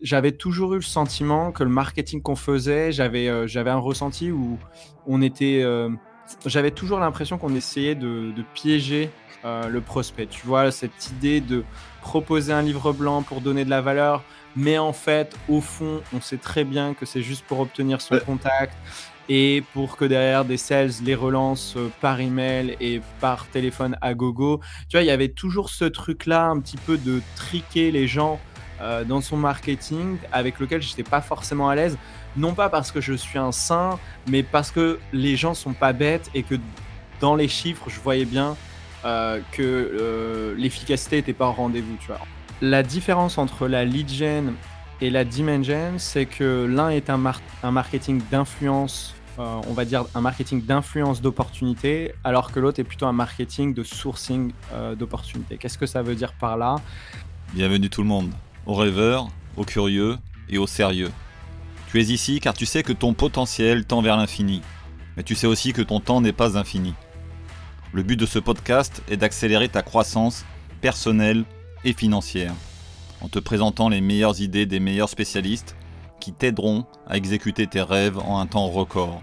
J'avais toujours eu le sentiment que le marketing qu'on faisait, j'avais euh, j'avais un ressenti où on était. Euh, j'avais toujours l'impression qu'on essayait de, piéger euh, le prospect. Tu vois, cette idée de proposer un livre blanc pour donner de la valeur, mais en fait, au fond, on sait très bien que c'est juste pour obtenir son contact et pour que derrière des sales les relancent par email et par téléphone à gogo. Tu vois, il y avait toujours ce truc-là, un petit peu de triquer les gens euh, dans son marketing avec lequel je n'étais pas forcément à l'aise. Non pas parce que je suis un saint, mais parce que les gens sont pas bêtes et que dans les chiffres, je voyais bien euh, que euh, l'efficacité n'était pas au rendez-vous. Tu vois. La différence entre la lead gen et la demand gen, c'est que l'un est un marketing d'influence on va dire un marketing d'influence d'opportunité, alors que l'autre est plutôt un marketing de sourcing d'opportunité. Qu'est-ce que ça veut dire par là? Bienvenue tout le monde aux rêveurs, aux curieux et aux sérieux. Tu es ici car tu sais que ton potentiel tend vers l'infini, mais tu sais aussi que ton temps n'est pas infini. Le but de ce podcast est d'accélérer ta croissance personnelle et financière, en te présentant les meilleures idées des meilleurs spécialistes qui t'aideront à exécuter tes rêves en un temps record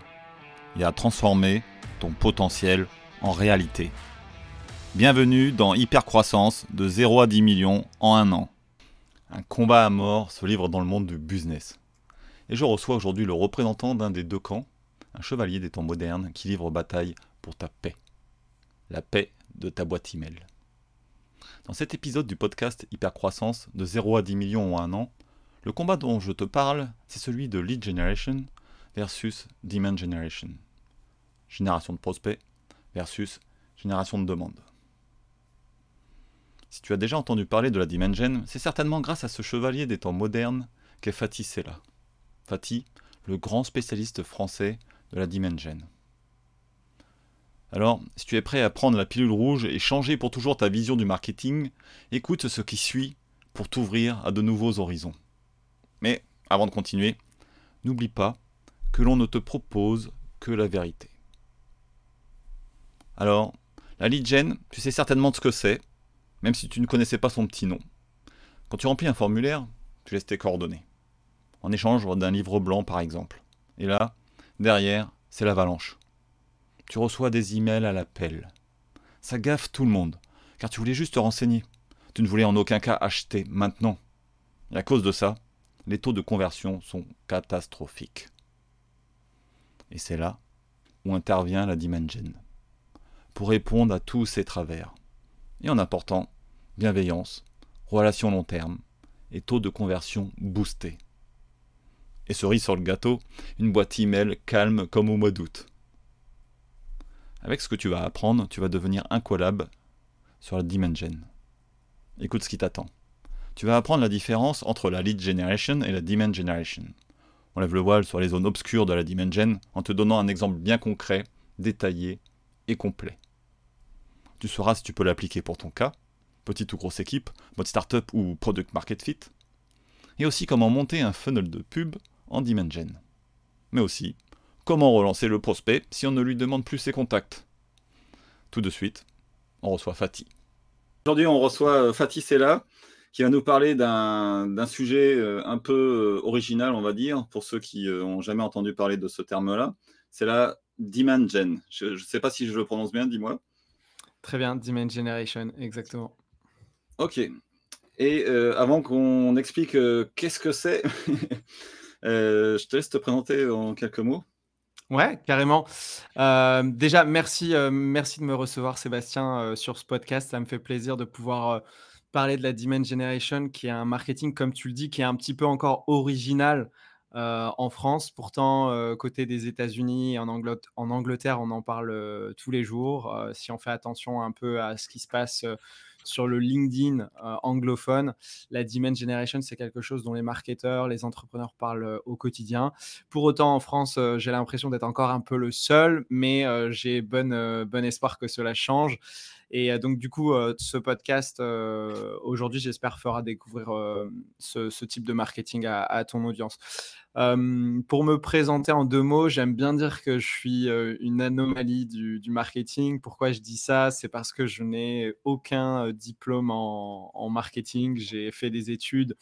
et à transformer ton potentiel en réalité. Bienvenue dans Hypercroissance de 0 à 10 millions en un an. Un combat à mort se livre dans le monde du business. Et je reçois aujourd'hui le représentant d'un des deux camps, un chevalier des temps modernes qui livre bataille pour ta paix. La paix de ta boîte email. Dans cet épisode du podcast Hypercroissance de 0 à 10 millions en un an, le combat dont je te parle, c'est celui de lead generation versus demand generation. Génération de prospects versus génération de demandes. Si tu as déjà entendu parler de la Dimension, c'est certainement grâce à ce chevalier des temps modernes qu'est Fatih Sella. Fatih, le grand spécialiste français de la Dimension. Alors, si tu es prêt à prendre la pilule rouge et changer pour toujours ta vision du marketing, écoute ce qui suit pour t'ouvrir à de nouveaux horizons. Mais, avant de continuer, n'oublie pas que l'on ne te propose que la vérité. Alors, la lead gen, tu sais certainement ce que c'est, même si tu ne connaissais pas son petit nom. Quand tu remplis un formulaire, tu laisses tes coordonnées. En échange d'un livre blanc, par exemple. Et là, derrière, c'est l'avalanche. Tu reçois des emails à l'appel. Ça gaffe tout le monde, car tu voulais juste te renseigner. Tu ne voulais en aucun cas acheter maintenant. Et à cause de ça, les taux de conversion sont catastrophiques. Et c'est là où intervient la Dimension, pour répondre à tous ces travers et en apportant bienveillance, relations long terme et taux de conversion boosté. Et cerise sur le gâteau, une boîte email calme comme au mois d'août. Avec ce que tu vas apprendre, tu vas devenir un collab sur la Dimension. Écoute ce qui t'attend. Tu vas apprendre la différence entre la lead generation et la demand generation. On lève le voile sur les zones obscures de la dimension en te donnant un exemple bien concret, détaillé et complet. Tu sauras si tu peux l'appliquer pour ton cas, petite ou grosse équipe, mode startup ou product market fit. Et aussi comment monter un funnel de pub en Dimension. Mais aussi, comment relancer le prospect si on ne lui demande plus ses contacts. Tout de suite, on reçoit Fatih. Aujourd'hui, on reçoit euh, Fatih Sella, qui va nous parler d'un sujet euh, un peu euh, original, on va dire, pour ceux qui n'ont jamais entendu parler de ce terme-là. C'est la Demand Gen. Je ne sais pas si je le prononce bien, dis-moi. Très bien, Demand Generation, exactement. Ok. Et euh, avant qu'on explique euh, qu'est-ce que c'est, euh, je te laisse te présenter en quelques mots. Ouais, carrément. déjà, merci, merci de me recevoir, Sébastien, sur ce podcast. Ça me fait plaisir de pouvoir parler de la Demand Generation, qui est un marketing, comme tu le dis, qui est un petit peu encore original euh, en France. Pourtant, euh, côté des États-Unis, en, en Angleterre, on en parle euh, tous les jours. si on fait attention un peu à ce qui se passe sur le LinkedIn anglophone, la Demand Generation, c'est quelque chose dont les marketeurs, les entrepreneurs parlent au quotidien. Pour autant, en France, j'ai l'impression d'être encore un peu le seul, mais j'ai bon espoir que cela change. Et donc, du coup, ce podcast, aujourd'hui, j'espère, fera découvrir ce, type de marketing à, ton audience. pour me présenter en deux mots, j'aime bien dire que je suis une anomalie du, marketing. Pourquoi je dis ça? C'est parce que je n'ai aucun diplôme en, en marketing. J'ai fait des études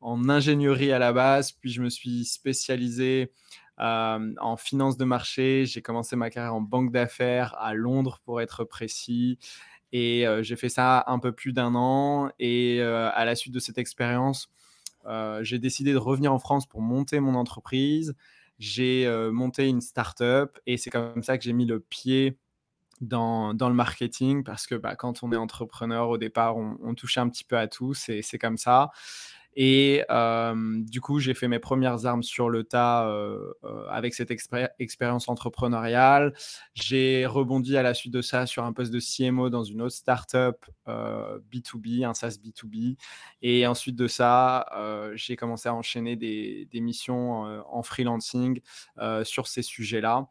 en ingénierie à la base, puis je me suis spécialisé en finance de marché. J'ai commencé ma carrière en banque d'affaires à Londres pour être précis. Et j'ai fait ça un peu plus d'un an. Et à la suite de cette expérience, j'ai décidé de revenir en France pour monter mon entreprise. J'ai monté une start-up et c'est comme ça que j'ai mis le pied dans, dans, le marketing parce que bah, quand on est entrepreneur, au départ, on, on touche un petit peu à tout, c'est comme ça. Et du coup, j'ai fait mes premières armes sur le tas avec cette expérience entrepreneuriale. J'ai rebondi à la suite de ça sur un poste de CMO dans une autre startup B2B, un SaaS B2B. Et ensuite de ça, j'ai commencé à enchaîner des, des missions en freelancing sur ces sujets-là.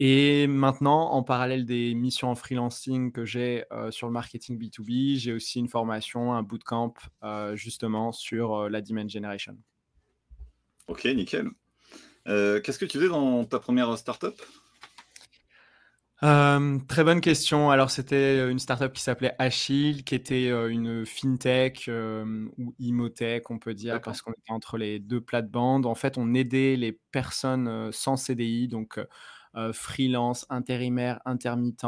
Et maintenant, en parallèle des missions en freelancing que j'ai sur le marketing B2B, j'ai aussi une formation, un bootcamp justement sur la demand generation. Ok, nickel. Qu'est-ce que tu faisais dans ta première startup? Très bonne question. Alors, c'était une startup qui s'appelait Achille, qui était une fintech ou imotech, on peut dire, parce qu'on était entre les deux plates-bandes. En fait, on aidait les personnes sans CDI, donc euh, freelance, intérimaire, intermittent,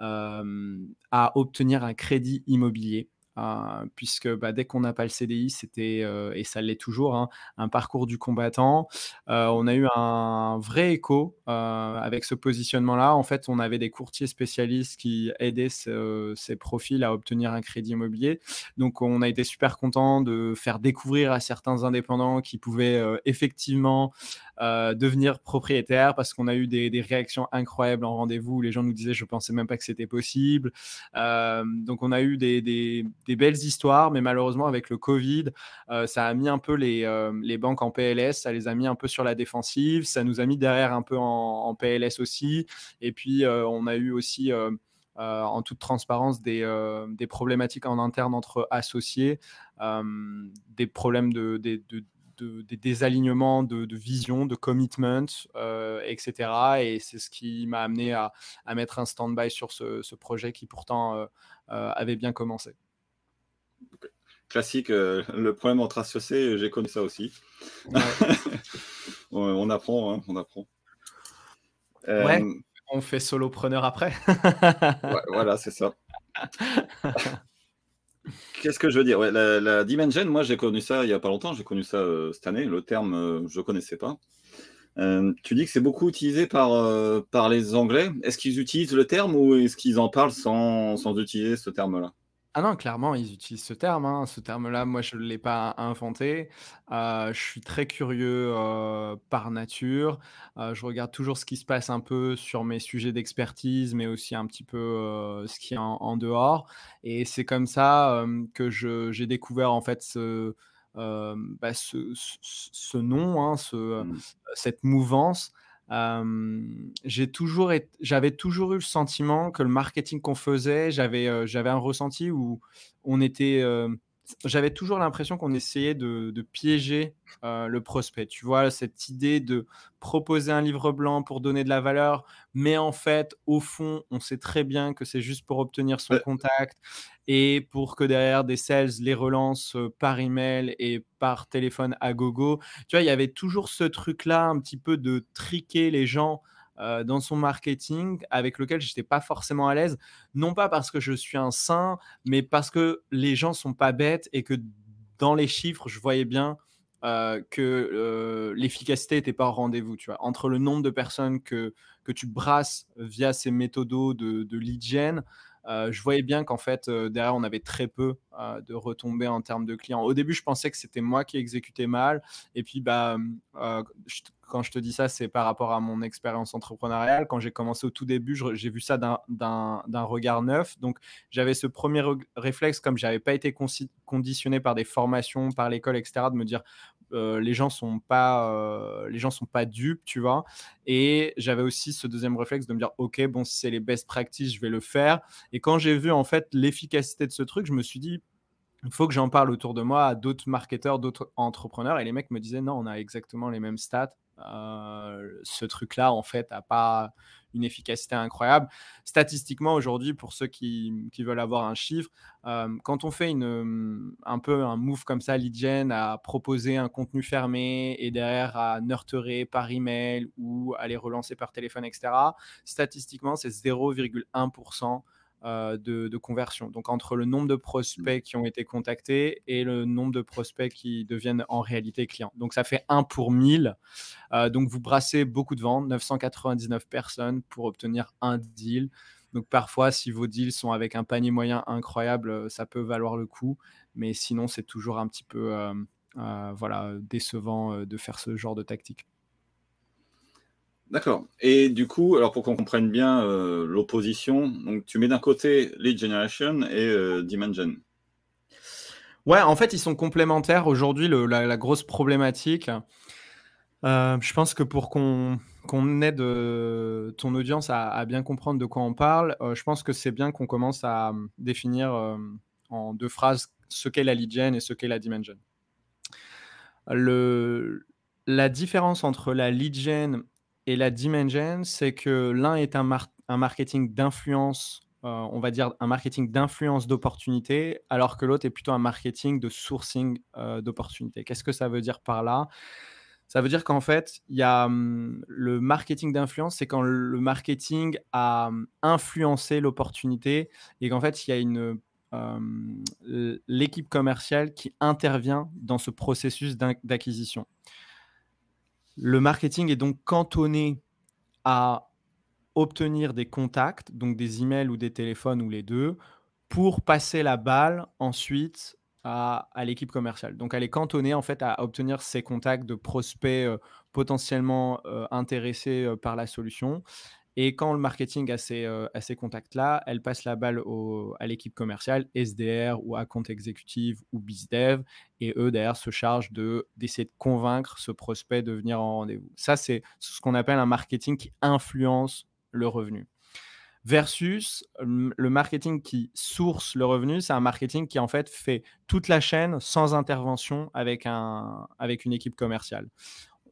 euh, à obtenir un crédit immobilier. Euh, puisque bah, dès qu'on n'a pas le CDI, c'était, et ça l'est toujours, hein, un parcours du combattant. on a eu un vrai écho avec ce positionnement-là. En fait, on avait des courtiers spécialistes qui aidaient ces profils à obtenir un crédit immobilier. Donc, on a été super content de faire découvrir à certains indépendants qui pouvaient effectivement euh, devenir propriétaire parce qu'on a eu des, réactions incroyables en rendez-vous. Les gens nous disaient, je pensais même pas que c'était possible. Euh, donc on a eu des, belles histoires, mais malheureusement avec le Covid, euh, ça a mis un peu les, banques en PLS, ça les a mis un peu sur la défensive, ça nous a mis derrière un peu en, PLS aussi. Et puis on a eu aussi en toute transparence des, problématiques en interne entre associés, des problèmes de, des désalignements de, vision, de commitment, euh, etc. Et c'est ce qui m'a amené à, mettre un stand-by sur ce, projet qui pourtant euh, euh, avait bien commencé. Classique, le problème entre associés, j'ai connu ça aussi. on, apprend, hein, on apprend. Ouais, on fait solopreneur après. voilà, c'est ça. Qu'est-ce que je veux dire? La, Dimension, moi j'ai connu ça il n'y a pas longtemps, j'ai connu ça euh, cette année. Le terme, euh, je ne connaissais pas. Euh, tu dis que c'est beaucoup utilisé par, par les Anglais. Est-ce qu'ils utilisent le terme ou est-ce qu'ils en parlent sans, sans utiliser ce terme-là? Ah non, clairement, ils utilisent ce terme, hein. Ce terme-là, moi, je ne l'ai pas inventé. je suis très curieux par nature. je regarde toujours ce qui se passe un peu sur mes sujets d'expertise, mais aussi un petit peu ce qui est en, dehors. Et c'est comme ça que j'ai découvert en fait ce, bah, ce, nom, hein, ce, mmh. cette mouvance j'ai toujours j'avais toujours eu le sentiment que le marketing qu'on faisait, j'avais j'avais un ressenti où on était j'avais toujours l'impression qu'on essayait de, piéger euh, le prospect. Tu vois, cette idée de proposer un livre blanc pour donner de la valeur, mais en fait, au fond, on sait très bien que c'est juste pour obtenir son contact et pour que derrière des sales les relancent euh, par email et par téléphone à gogo. Tu vois, il y avait toujours ce truc-là, un petit peu de triquer les gens euh, dans son marketing avec lequel je n'étais pas forcément à l'aise. Non pas parce que je suis un saint, mais parce que les gens sont pas bêtes et que dans les chiffres, je voyais bien euh, que euh, l'efficacité n'était pas au rendez-vous. Tu vois. Entre le nombre de personnes que, que tu brasses via ces méthodos de, de lead gen, je voyais bien qu'en fait, derrière, on avait très peu de retombées en termes de clients. Au début, je pensais que c'était moi qui exécutais mal. Et puis, bah, quand je te dis ça, c'est par rapport à mon expérience entrepreneuriale. Quand j'ai commencé au tout début, j'ai vu ça d'un regard neuf. Donc, j'avais ce premier réflexe, comme je n'avais pas été conditionné par des formations, par l'école, etc., de me dire euh, les gens sont pas euh, les gens sont pas dupes tu vois. Et j'avais aussi ce deuxième réflexe de me dire ok bon si c'est les best practices je vais le faire. Et quand j'ai vu en fait l'efficacité de ce truc je me suis dit il faut que j'en parle autour de moi à d'autres marketeurs d'autres entrepreneurs. Et les mecs me disaient non on a exactement les mêmes stats. Euh, ce truc là en fait a pas une efficacité incroyable. Statistiquement, aujourd'hui, pour ceux qui, veulent avoir un chiffre, euh, quand on fait une, un peu un move comme ça, lead gen, à proposer un contenu fermé et derrière à nurturer par email ou à les relancer par téléphone, etc., statistiquement, c'est 0,1% euh, de, conversion. Donc entre le nombre de prospects qui ont été contactés et le nombre de prospects qui deviennent en réalité clients. Donc ça fait 1 pour 1000. Euh, donc vous brassez beaucoup de ventes, 999 personnes pour obtenir un deal. Donc parfois, si vos deals sont avec un panier moyen incroyable, euh, ça peut valoir le coup. Mais sinon, c'est toujours un petit peu voilà, décevant de faire ce genre de tactique. D'accord. Et du coup, alors pour qu'on comprenne bien euh, l'opposition, donc tu mets d'un côté lead generation et euh, gen. Ouais, en fait, ils sont complémentaires. Aujourd'hui, la, grosse problématique, euh, je pense que pour qu'on aide ton audience à, bien comprendre de quoi on parle, je pense que c'est bien qu'on commence à définir en deux phrases ce qu'est la lead gen et ce qu'est la gen. Le, la différence entre la lead gen et la dimension, c'est que l'un est un, marketing d'influence, euh, on va dire un marketing d'influence d'opportunité, alors que l'autre est plutôt un marketing de sourcing euh, d'opportunité. Qu'est-ce que ça veut dire par là? Ça veut dire qu'en fait, il y a hum, le marketing d'influence, c'est quand le marketing a hum, influencé l'opportunité et qu'en fait, il y a une hum, l'équipe commerciale qui intervient dans ce processus d'acquisition. Le marketing est donc cantonné à obtenir des contacts, donc des emails ou des téléphones ou les deux, pour passer la balle ensuite à, l'équipe commerciale. Donc elle est cantonnée en fait à obtenir ces contacts de prospects euh, potentiellement euh, intéressés euh, par la solution et quand le marketing a ces, euh, contacts-là, elle passe la balle à l'équipe commerciale, SDR ou à compte exécutif ou BizDev, et eux, derrière, se chargent de, d'essayer de convaincre ce prospect de venir en rendez-vous. Ça, c'est ce qu'on appelle un marketing qui influence le revenu. Versus le marketing qui source le revenu, c'est un marketing qui en fait fait toute la chaîne sans intervention avec, un, avec une équipe commerciale.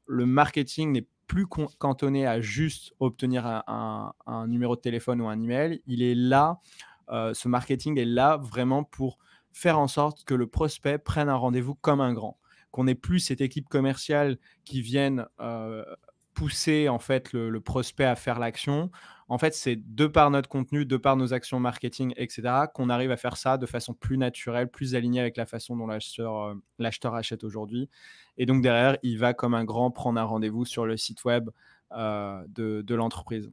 Le marketing n'est plus cantonné à juste obtenir un, numéro de téléphone ou un email. Il est là, euh, ce marketing est là vraiment pour faire en sorte que le prospect prenne un rendez-vous comme un grand. Qu'on n'ait plus cette équipe commerciale qui vienne euh, pousser en fait le, prospect à faire l'action. En fait, c'est de par notre contenu, de par nos actions marketing, etc., qu'on arrive à faire ça de façon plus naturelle, plus alignée avec la façon dont l'acheteur, euh, l'acheteur achète aujourd'hui. Et donc derrière, il va comme un grand prendre un rendez-vous sur le site web euh, de, l'entreprise.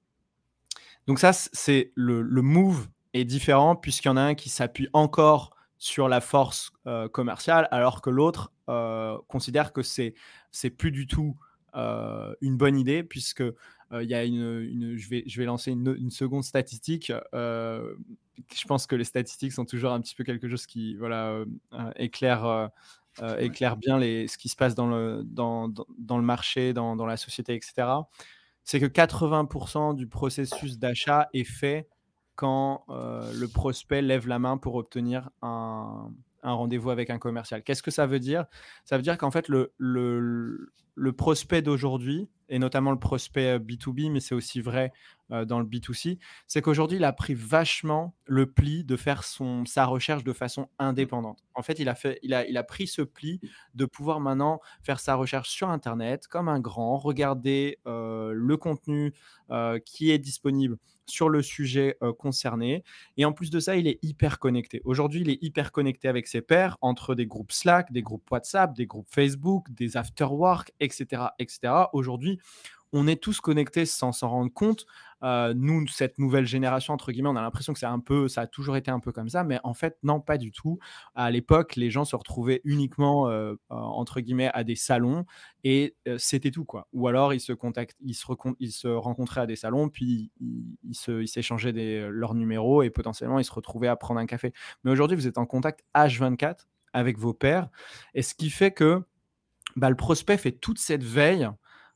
Donc ça, c'est le, move est différent puisqu'il y en a un qui s'appuie encore sur la force euh, commerciale, alors que l'autre considère que c'est plus du tout une bonne idée, puisque il y a une, je, vais, je vais lancer une, seconde statistique. Euh, je pense que les statistiques sont toujours un petit peu quelque chose qui voilà, éclaire, éclaire bien les, ce qui se passe dans le, dans, dans, le marché, dans, dans, la société, etc. C'est que 80% du processus d'achat est fait quand le prospect lève la main pour obtenir un, un rendez-vous avec un commercial. Qu'est-ce que ça veut dire? Ça veut dire qu'en fait, le, le, le prospect d'aujourd'hui, et notamment le prospect B2B, mais c'est aussi vrai dans le B2C, c'est qu'aujourd'hui, il a pris vachement le pli de faire son, sa recherche de façon indépendante. En fait, il a, fait, il, a, il a pris ce pli de pouvoir maintenant faire sa recherche sur Internet comme un grand, regarder le contenu qui est disponible sur le sujet concerné. Et en plus de ça, il est hyper connecté. Aujourd'hui, il est hyper connecté avec ses pairs entre des groupes Slack, des groupes WhatsApp, des groupes Facebook, des afterwork, etc. Aujourd'hui, on est tous connectés sans s'en rendre compte. Euh, nous, cette nouvelle génération, entre guillemets, on a l'impression que c'est un peu, ça a toujours été un peu comme ça, mais en fait, non, pas du tout. À l'époque, les gens se retrouvaient uniquement, euh, entre guillemets, à des salons et euh, c'était tout, quoi. Ou alors, ils se, contactent, ils se, ils se rencontraient à des salons, puis ils, s'échangeaient leurs numéros et potentiellement, ils se retrouvaient à prendre un café. Mais aujourd'hui, vous êtes en contact H24 avec vos pairs, et ce qui fait que bah, le prospect fait toute cette veille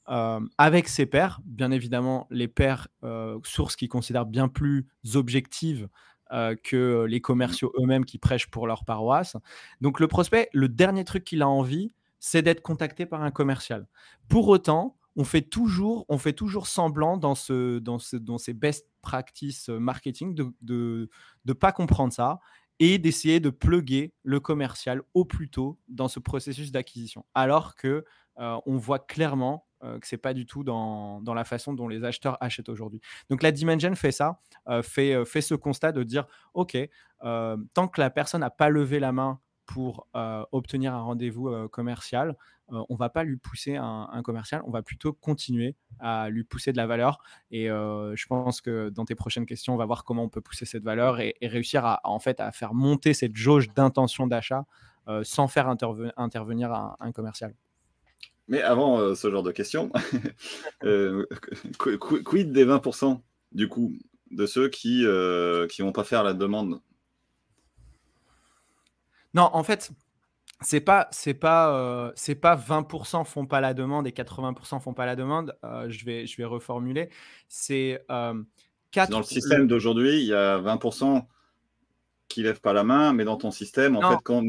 euh, avec ses pairs, bien évidemment, les pairs, euh, sources qui considèrent bien plus objectives euh, que les commerciaux eux-mêmes qui prêchent pour leur paroisse. Donc le prospect, le dernier truc qu'il a envie, c'est d'être contacté par un commercial. Pour autant, on fait toujours, on fait toujours semblant dans, ce, dans, ce, dans ces best practices marketing de ne pas comprendre ça et d'essayer de plugger le commercial au plus tôt dans ce processus d'acquisition. Alors que on voit clairement que c'est pas du tout dans, la façon dont les acheteurs achètent aujourd'hui. Donc la Dimension fait ça, fait, fait ce constat de dire, OK, tant que la personne n'a pas levé la main pour obtenir un rendez-vous commercial, on va pas lui pousser un, commercial, on va plutôt continuer à lui pousser de la valeur. Et je pense que dans tes prochaines questions, on va voir comment on peut pousser cette valeur et, réussir à, en fait à faire monter cette jauge d'intention d'achat sans faire intervenir un, commercial. Mais avant ce genre de questions, quid des 20% du coup de ceux qui ne vont pas faire la demande? Non, en fait, c'est pas c'est pas euh, c'est pas 20% font pas la demande et 80% font pas la demande. Euh, je vais je vais reformuler. C'est euh, dans le système d'aujourd'hui, il y a 20% qui lèvent pas la main, mais dans ton système, en fait, quand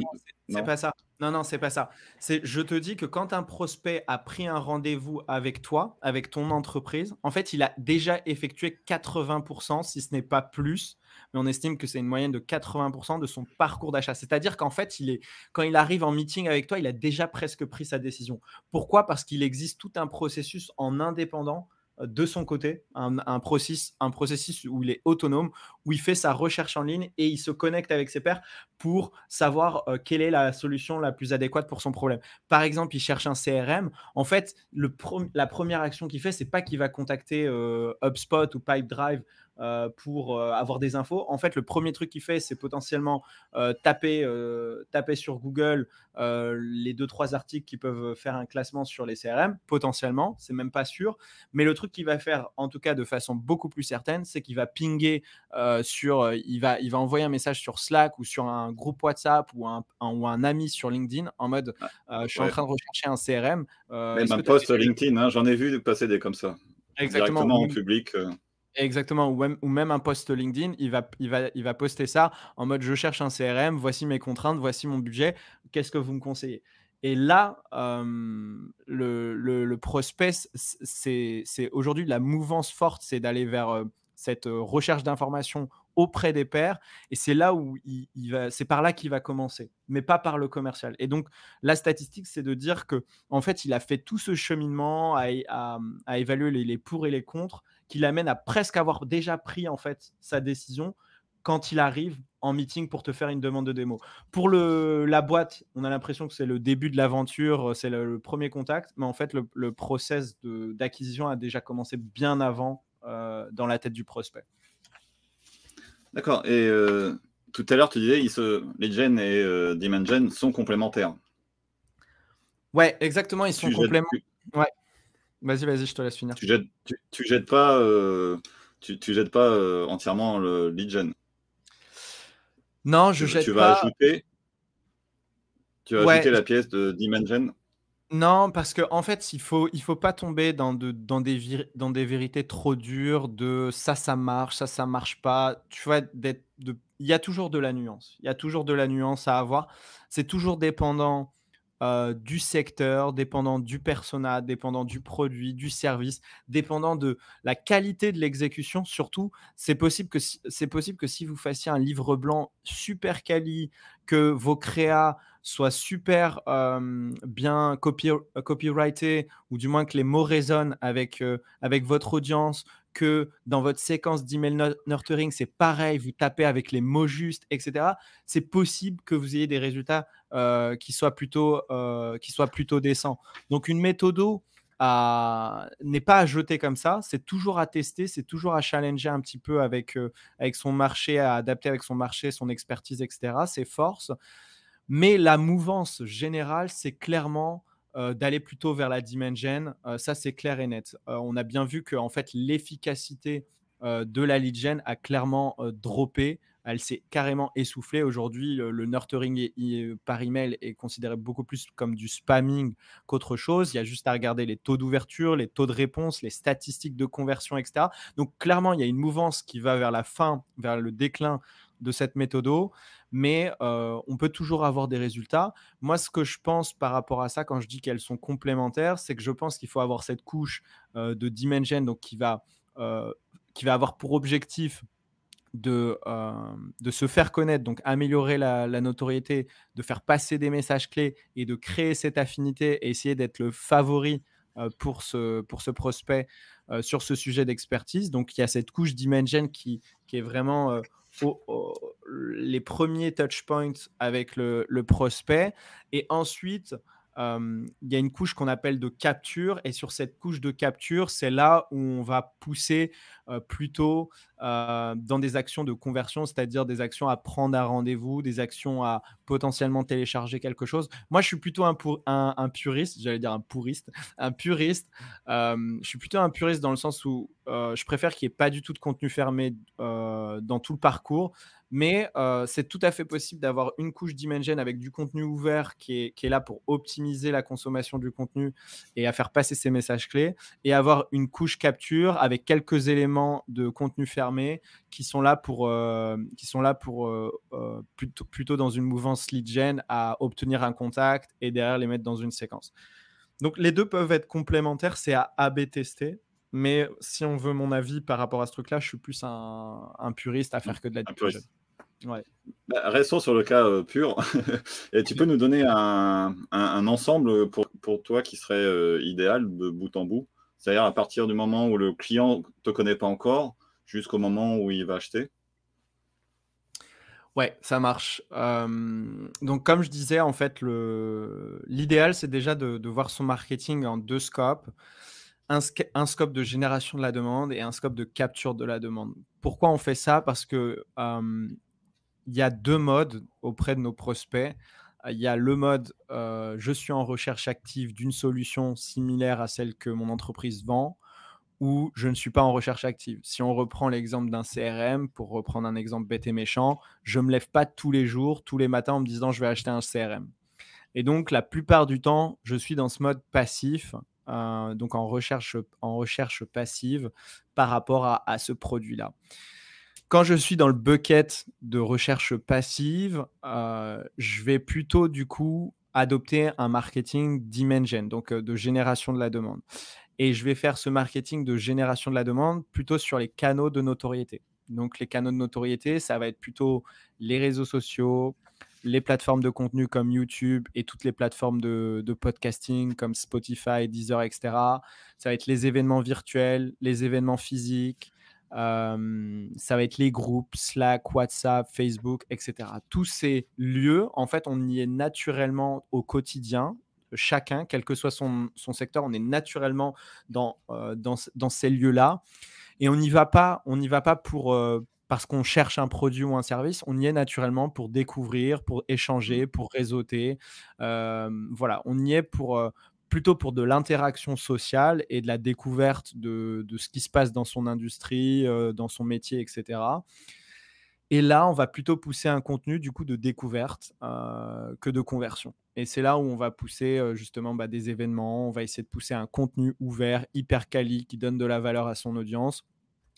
c'est pas ça. Non, non, c'est pas ça. C'est, je te dis que quand un prospect a pris un rendez-vous avec toi, avec ton entreprise, en fait, il a déjà effectué 80%, si ce n'est pas plus, mais on estime que c'est une moyenne de 80% de son parcours d'achat. C'est-à-dire qu'en fait, il est, quand il arrive en meeting avec toi, il a déjà presque pris sa décision. Pourquoi? Parce qu'il existe tout un processus en indépendant de son côté, un, processus, où il est autonome, où il fait sa recherche en ligne et il se connecte avec ses pairs pour savoir euh, quelle est la solution la plus adéquate pour son problème. Par exemple, il cherche un CRM. En fait, la première action qu'il fait, c'est pas qu'il va contacter euh, HubSpot ou Pipedrive pour euh, avoir des infos. En fait, le premier truc qu'il fait, c'est potentiellement euh, taper, taper sur Google les deux trois articles qui peuvent faire un classement sur les CRM. Potentiellement, c'est même pas sûr. Mais le truc qu'il va faire, en tout cas de façon beaucoup plus certaine, c'est qu'il va pinguer sur, il va, il va envoyer un message sur Slack ou sur un groupe WhatsApp ou un, ou un ami sur LinkedIn en mode, ah, je suis en train de rechercher un CRM. même un post LinkedIn, hein, j'en ai vu passer des comme ça. Exactement. Directement en public. Exactement, ou même, un post LinkedIn, il va, il, va, il va poster ça en mode je cherche un CRM, voici mes contraintes, voici mon budget, qu'est-ce que vous me conseillez? Et là, le, prospect, c'est aujourd'hui la mouvance forte, c'est d'aller vers cette recherche d'informations auprès des pairs. Et c'est là où il, va, c'est par là qu'il va commencer, mais pas par le commercial. Et donc, la statistique, c'est de dire que en fait, il a fait tout ce cheminement à, à, évaluer les, pour et les contre qui l'amène à presque avoir déjà pris en fait sa décision quand il arrive en meeting pour te faire une demande de démo. Pour le, la boîte, on a l'impression que c'est le début de l'aventure, c'est le, premier contact, mais en fait, le, le process d'acquisition a déjà commencé bien avant euh, dans la tête du prospect. D'accord. Et euh, tout à l'heure, tu disais, ils se, les gen et euh, Dimension sont complémentaires. Ouais, exactement, ils sont complémentaires. Ouais. Vas-y, vas-y, je te laisse finir. Tu jettes, tu, jettes pas, euh, tu, jettes pas euh, entièrement le lead gen. Non, je tu, jette tu vas Ajouter, tu vas ajouter la pièce de Dimension Non, parce qu'en en fait, il faut, il faut pas tomber dans, de, dans, des, dans des vérités trop dures de ça, ça marche, ça, ça marche pas. Tu vois, de, il y a toujours de la nuance. Il y a toujours de la nuance à avoir. C'est toujours dépendant euh, du secteur, dépendant du persona, dépendant du produit, du service, dépendant de la qualité de l'exécution. Surtout, c'est possible que c'est possible que si vous fassiez un livre blanc super quali, que vos créas soient super euh, bien copy, copyrightés, ou du moins que les mots résonnent avec, euh, avec votre audience, que dans votre séquence d'email nurturing, c'est pareil, vous tapez avec les mots justes, etc. C'est possible que vous ayez des résultats euh, qui, soient plutôt, euh, qui soient plutôt décents. Donc, une méthode n'est pas à jeter comme ça, c'est toujours à tester, c'est toujours à challenger un petit peu avec, euh, avec son marché, à adapter avec son marché, son expertise, etc., ses forces. Mais la mouvance générale, c'est clairement euh, d'aller plutôt vers la dimension. Euh, ça, c'est clair et net. Euh, on a bien vu que en fait, l'efficacité de la lead gen a clairement droppé. Elle s'est carrément essoufflée. Aujourd'hui, le, nurturing par email est considéré beaucoup plus comme du spamming qu'autre chose. Il y a juste à regarder les taux d'ouverture, les taux de réponse, les statistiques de conversion, etc. Donc, clairement, il y a une mouvance qui va vers la fin, vers le déclin de cette méthode, mais on peut toujours avoir des résultats. Moi, ce que je pense par rapport à ça, quand je dis qu'elles sont complémentaires, c'est que je pense qu'il faut avoir cette couche de Dimension, donc qui va, qui va avoir pour objectif de, se faire connaître, donc améliorer la, notoriété, de faire passer des messages clés et de créer cette affinité et essayer d'être le favori pour, ce, prospect sur ce sujet d'expertise. Donc il y a cette couche Dimension qui, qui est vraiment les premiers touch points avec le, le prospect. Et ensuite, il y a une couche qu'on appelle de capture et sur cette couche de capture, c'est là où on va pousser plutôt dans des actions de conversion, c'est-à-dire des actions à prendre un rendez-vous, des actions à potentiellement télécharger quelque chose. Moi, je suis plutôt un, puriste, j'allais dire un pouriste, un puriste. je suis plutôt un puriste dans le sens où je préfère qu'il n'y ait pas du tout de contenu fermé dans tout le parcours. Mais c'est tout à fait possible d'avoir une couche Dimension avec du contenu ouvert qui est, qui est, là pour optimiser la consommation du contenu et à faire passer ces messages clés, et avoir une couche capture avec quelques éléments de contenu fermé qui sont là pour, qui sont là pour plutôt, plutôt dans une mouvance lead gen à obtenir un contact et derrière les mettre dans une séquence. Donc les deux peuvent être complémentaires, c'est à AB tester. Mais si on veut mon avis par rapport à ce truc-là, je suis plus un, un puriste à faire que de la Dimension. Ouais. Bah, restons sur le cas euh, pur. Et tu peux nous donner un, ensemble pour, pour, toi qui serait euh, idéal de bout en bout? C'est-à-dire à partir du moment où le client ne te connaît pas encore jusqu'au moment où il va acheter? Ouais, ça marche. donc, comme je disais, en fait, l'idéal, c'est déjà de, de, voir son marketing en deux scopes. Un, un, scope de génération de la demande et un scope de capture de la demande. Pourquoi on fait ça? Parce que il y a deux modes auprès de nos prospects. Il y a le mode euh, je suis en recherche active d'une solution similaire à celle que mon entreprise vend ou je ne suis pas en recherche active. Si on reprend l'exemple d'un CRM, pour reprendre un exemple bête et méchant, je ne me lève pas tous les jours, tous les matins en me disant je vais acheter un CRM. Et donc la plupart du temps, je suis dans ce mode passif, euh, donc en recherche, en recherche passive par rapport à ce produit-là. Quand je suis dans le bucket de recherche passive, euh, je vais plutôt du coup adopter un marketing dimension, donc euh, de génération de la demande. Et je vais faire ce marketing de génération de la demande plutôt sur les canaux de notoriété. Donc les canaux de notoriété, ça va être plutôt les réseaux sociaux, les plateformes de contenu comme YouTube et toutes les plateformes de, de, podcasting comme Spotify, Deezer, etc. Ça va être les événements virtuels, les événements physiques, ça va être les groupes, Slack, WhatsApp, Facebook, etc. Tous ces lieux, en fait, on y est naturellement au quotidien. Chacun, quel que soit son, son secteur, on est naturellement dans, dans, dans, ces lieux-là. Et on n'y va pas, on n'y va pas pour, parce qu'on cherche un produit ou un service, on y est naturellement pour découvrir, pour échanger, mmh. pour réseauter. voilà, on y est pour, plutôt pour de l'interaction sociale et de la découverte de, ce qui se passe dans son industrie, euh, dans son métier, etc. Et là, on va plutôt pousser un contenu du coup de découverte euh, que de conversion. Et c'est là où on va pousser euh, justement bah, des événements, on va essayer de pousser un contenu ouvert, hyper quali, qui donne de la valeur à son audience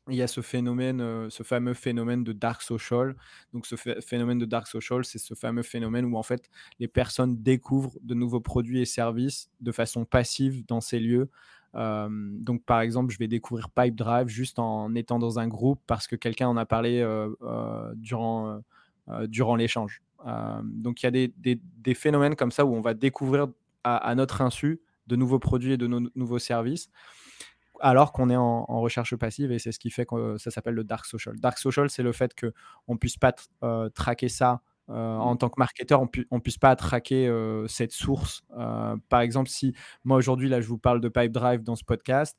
il y a ce phénomène, euh, ce fameux phénomène de dark social. Donc, ce phénomène de dark social, c'est ce fameux phénomène où en fait les personnes découvrent de nouveaux produits et services de façon passive dans ces lieux. donc, par exemple, je vais découvrir Pipedrive juste en étant dans un groupe parce que quelqu'un en a parlé euh, euh, durant, durant l'échange. donc, il y a des, des, phénomènes comme ça où on va découvrir à, à notre insu de nouveaux produits et de nouveaux services alors qu'on est en, recherche passive et c'est ce qui fait que ça s'appelle le dark social. Dark social, c'est le fait qu'on ne puisse pas euh, traquer ça euh, en tant que marketeur, on ne puisse pas traquer euh, cette source. par exemple, si moi aujourd'hui, là, je vous parle de Pipedrive dans ce podcast,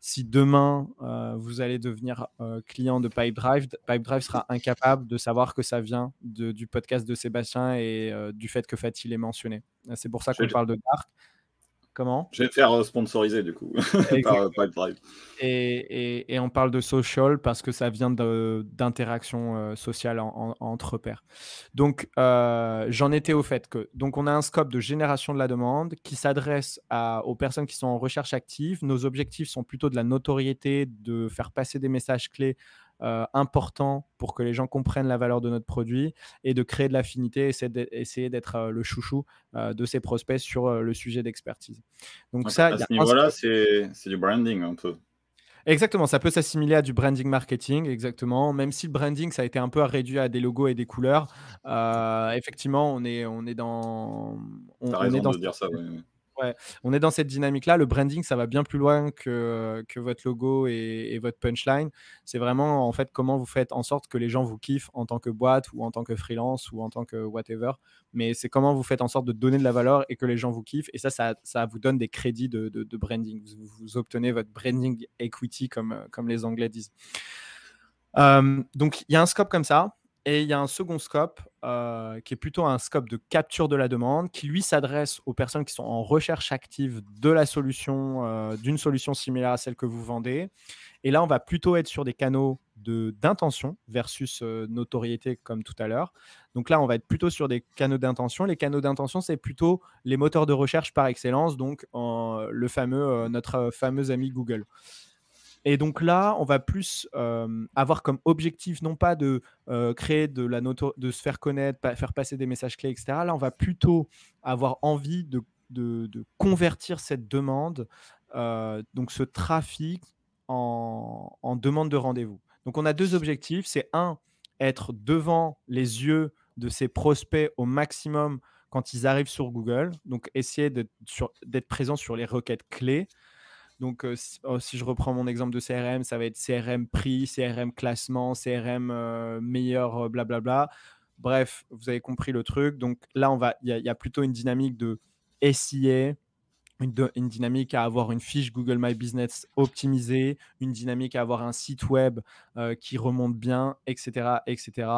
si demain vous allez devenir client de Pipedrive, Pipedrive sera incapable de savoir que ça vient du podcast de Sébastien et du fait que Fatih est mentionné. C'est pour ça qu'on parle de dark. Comment? Je vais faire euh, sponsoriser du coup par euh, Pipedrive. Et, et, on parle de social parce que ça vient d'interaction euh, sociale entre pairs. Donc j'en étais au fait que donc on a un scope de génération de la demande qui s'adresse aux personnes qui sont en recherche active. Nos objectifs sont plutôt de la notoriété, de faire passer des messages clés important pour que les gens comprennent la valeur de notre produit et de créer de l'affinité, essayer d'être le chouchou de ses prospects sur le sujet d'expertise. Donc ça, à ce niveau-là, c'est du branding un peu. Exactement, ça peut s'assimiler à du branding marketing, exactement. Même si le branding, ça a été un peu réduit à des logos et des couleurs, effectivement, on est, on est dans. On, raison est dans de dire ça, oui on est dans cette dynamique-là. Le branding, ça va bien plus loin que, que votre logo et, votre punchline. C'est vraiment en fait comment vous faites en sorte que les gens vous kiffent en tant que boîte ou en tant que freelance ou en tant que whatever. Mais c'est comment vous faites en sorte de donner de la valeur et que les gens vous kiffent. Et ça, ça, vous donne des crédits de, branding. Vous, obtenez votre branding equity, comme, comme les Anglais disent. Euh, donc, il y a un scope comme ça. Et il y a un second scope euh, qui est plutôt un scope de capture de la demande qui lui s'adresse aux personnes qui sont en recherche active de la solution, euh, d'une solution similaire à celle que vous vendez. Et là, on va plutôt être sur des canaux d'intention versus euh, notoriété comme tout à l'heure. Donc là, on va être plutôt sur des canaux d'intention. Les canaux d'intention, c'est plutôt les moteurs de recherche par excellence, donc le fameux, notre fameux ami Google. Et donc là, on va plus avoir comme objectif non pas de créer de la noto de se faire connaître, faire passer des messages clés, etc. Là, on va plutôt avoir envie de, convertir cette demande, donc ce trafic en, en demande de rendez-vous. Donc on a deux objectifs. C'est un, être devant les yeux de ses prospects au maximum quand ils arrivent sur Google. Donc essayer d'être présent sur les requêtes clés. Donc, oh, si, je reprends mon exemple de CRM, ça va être CRM prix, CRM classement, CRM meilleur, blablabla. Bref, vous avez compris le truc. Donc là, il y, a plutôt une dynamique de SIA, une, dynamique à avoir une fiche Google My Business optimisée, une dynamique à avoir un site web qui remonte bien, etc. etc.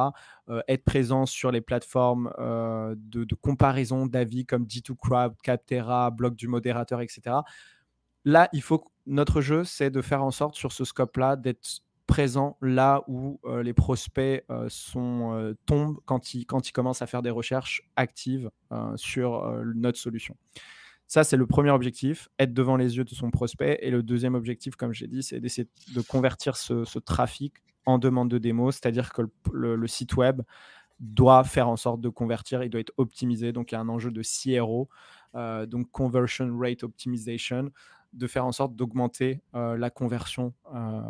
être présent sur les plateformes de, comparaison d'avis comme G2Crowd, Captera, Blog du modérateur, etc. Là, il faut notre jeu, c'est de faire en sorte sur ce scope-là d'être présent là où euh, les prospects euh, euh, tombent quand ils, commencent à faire des recherches actives sur notre solution. Ça, c'est le premier objectif, être devant les yeux de son prospect. Et le deuxième objectif, comme j'ai dit, c'est d'essayer de convertir ce, trafic en demande de démo, c'est-à-dire que le, site web doit faire en sorte de convertir, il doit être optimisé. Donc, il y a un enjeu de CRO, donc Conversion Rate Optimization de faire en sorte d'augmenter euh, la conversion euh,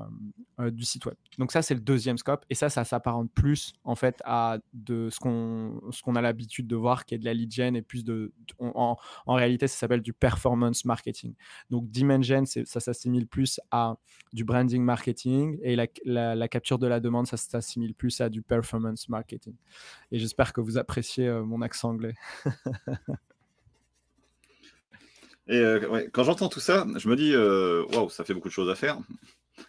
euh, du site web. Donc ça, c'est le deuxième scope. Et ça, ça s'apparente plus en fait à de ce qu'on ce a l'habitude de voir, qui est de la lead gen et plus de... en, réalité, ça s'appelle du performance marketing. Donc gen, ça s'assimile plus à du branding marketing et la, capture de la demande, ça s'assimile plus à du performance marketing. Et j'espère que vous appréciez mon accent anglais. Et euh, quand j'entends tout ça, je me dis, euh, waouh, ça fait beaucoup de choses à faire.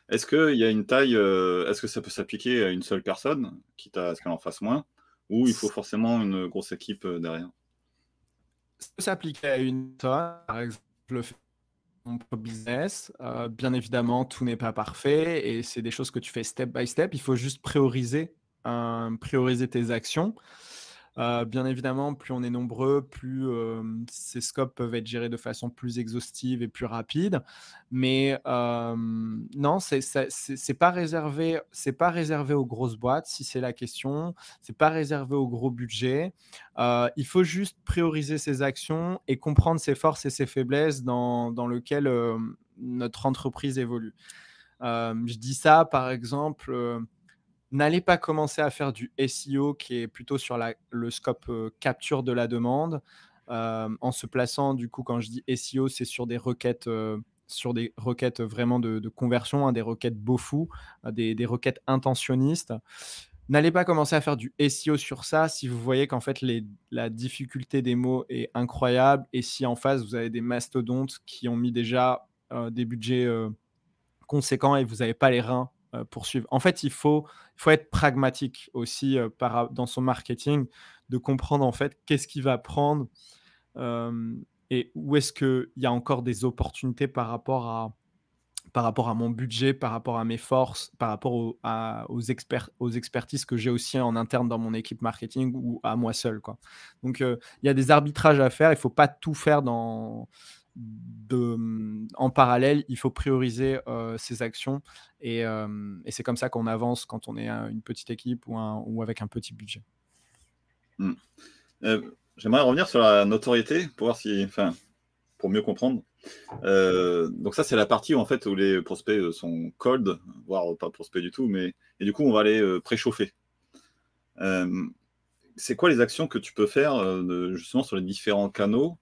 Est-ce qu'il y a une taille, euh, est-ce que ça peut s'appliquer à une seule personne, quitte à ce qu'elle en fasse moins, ou il faut forcément une grosse équipe derrière? Ça peut s'appliquer à une personne, par exemple, le business. bien évidemment, tout n'est pas parfait et c'est des choses que tu fais step by step. Il faut juste prioriser, prioriser tes actions. Euh, bien évidemment, plus on est nombreux, plus ces scopes peuvent être gérés de façon plus exhaustive et plus rapide. Mais non, c'est pas réservé, c'est pas réservé aux grosses boîtes si c'est la question. C'est pas réservé aux gros budgets. Euh, il faut juste prioriser ses actions et comprendre ses forces et ses faiblesses dans, dans lequel notre entreprise évolue. je dis ça, par exemple N'allez pas commencer à faire du SEO qui est plutôt sur la, le scope euh, capture de la demande euh, en se plaçant, du coup, quand je dis SEO, c'est sur des requêtes. Euh, sur des requêtes vraiment de, conversion, hein, des requêtes beau fou, des, requêtes intentionnistes. N'allez pas commencer à faire du SEO sur ça si vous voyez qu'en fait la difficulté des mots est incroyable et si en face vous avez des mastodontes qui ont mis déjà des budgets conséquents et vous n'avez pas les reins poursuivre. En fait, il faut, il faut être pragmatique aussi euh, par, dans son marketing, de comprendre en fait qu'est-ce qui va prendre euh, et où est-ce qu'il y a encore des opportunités par rapport à par rapport à mon budget, par rapport à mes forces, par rapport aux, experts, aux expertises que j'ai aussi en interne dans mon équipe marketing ou à moi seul. Donc, il y a des arbitrages à faire. Il ne faut pas tout faire dans, de, en parallèle, il faut prioriser ses actions et, c'est comme ça qu'on avance quand on est une petite équipe ou, avec un petit budget. Hmm. J'aimerais revenir sur la notoriété pour voir si, enfin, pour mieux comprendre. donc ça, c'est la partie où, en fait où les prospects sont cold, voire pas prospects du tout, mais et du coup, on va les préchauffer. c'est quoi les actions que tu peux faire justement sur les différents canaux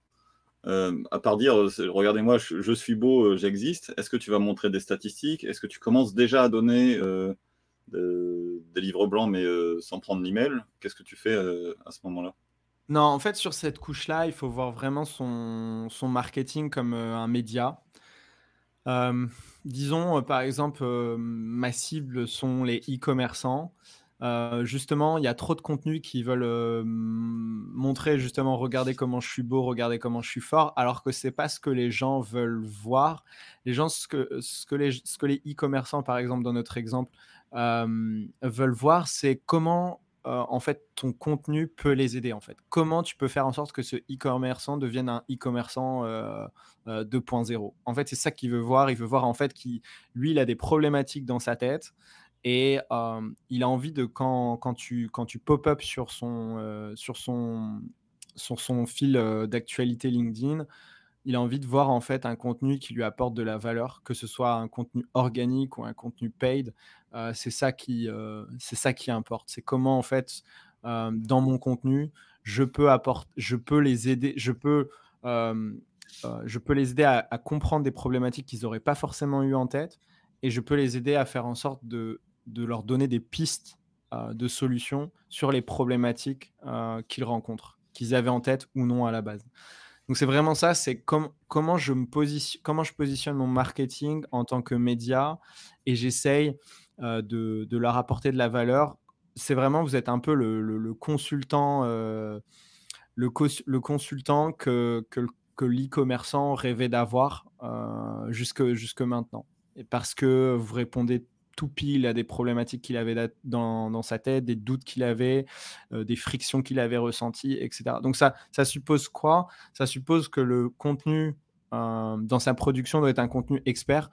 euh, à part dire, euh, regardez-moi, je, suis beau, euh, j'existe, est-ce que tu vas montrer des statistiques? Est-ce que tu commences déjà à donner des livres blancs mais sans prendre l'email? Qu'est-ce que tu fais à ce moment-là? Non, en fait, sur cette couche-là, il faut voir vraiment son, son marketing comme un média. disons, par exemple, ma cible sont les e-commerçants. Euh, justement, il y a trop de contenus qui veulent euh, montrer justement, regardez comment je suis beau, regardez comment je suis fort, alors que c'est pas ce que les gens veulent voir. Les gens, ce que, ce les e-commerçants, par exemple, dans notre exemple, euh, veulent voir, c'est comment en fait ton contenu peut les aider. En fait, comment tu peux faire en sorte que ce e-commerçant devienne un e-commerçant 2.0. En fait, c'est ça qu'il veut voir. Il veut voir en fait qui, lui, il a des problématiques dans sa tête. Et il a envie de, quand, quand tu, quand tu pop-up sur son, sur son, sur son fil d'actualité LinkedIn, il a envie de voir en fait un contenu qui lui apporte de la valeur, que ce soit un contenu organique ou un contenu paid. c'est ça qui, ça qui importe. C'est comment en fait dans mon contenu je peux apporter, je peux les aider, je peux, je peux les aider à, à comprendre des problématiques qu'ils n'auraient pas forcément eu en tête, et je peux les aider à faire en sorte de de leur donner des pistes euh, de solutions sur les problématiques euh, qu'ils rencontrent, qu'ils avaient en tête ou non à la base. Donc c'est vraiment ça, c'est comment, je positionne, comment je positionne mon marketing en tant que média et j'essaye euh, de, leur apporter de la valeur. C'est vraiment, vous êtes un peu le, consultant, le, le, consultant que, que, que l'e-commerçant rêvait d'avoir jusque, jusque maintenant. Et parce que vous répondez tout pile à des problématiques qu'il avait dans, sa tête, des doutes qu'il avait, euh, des frictions qu'il avait ressenties, etc. Donc ça, ça suppose quoi? Ça suppose que le contenu euh, dans sa production doit être un contenu expert.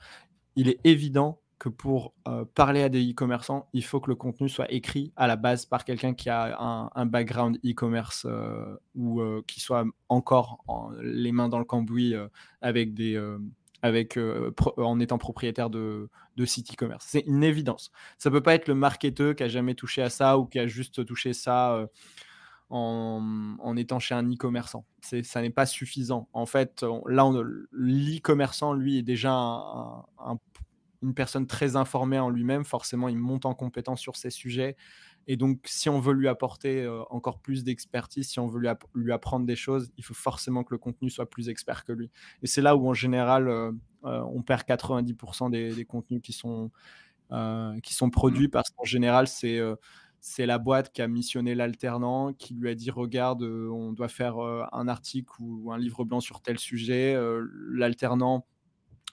Il est évident que pour euh, parler à des e-commerçants, il faut que le contenu soit écrit à la base par quelqu'un qui a un, background e-commerce ou qui soit encore les mains dans le cambouis avec des avec, euh, en étant propriétaire de, de site e-commerce. C'est une évidence. Ça ne peut pas être le marketeur qui a jamais touché à ça ou qui a juste touché ça euh, en, en, étant chez un e-commerçant. Ça n'est pas suffisant. En fait, là, l'e-commerçant, lui, est déjà une personne très informée en lui-même. Forcément, il monte en compétence sur ces sujets. Et donc, si on veut lui apporter euh, encore plus d'expertise, si on veut lui, apprendre des choses, il faut forcément que le contenu soit plus expert que lui. Et c'est là où, en général, euh, euh, on perd 90% des, contenus qui sont, qui sont produits mmh. parce qu'en général, c'est c'est la boîte qui a missionné l'alternant, qui lui a dit regarde, on doit faire un article ou un livre blanc sur tel sujet. L'alternant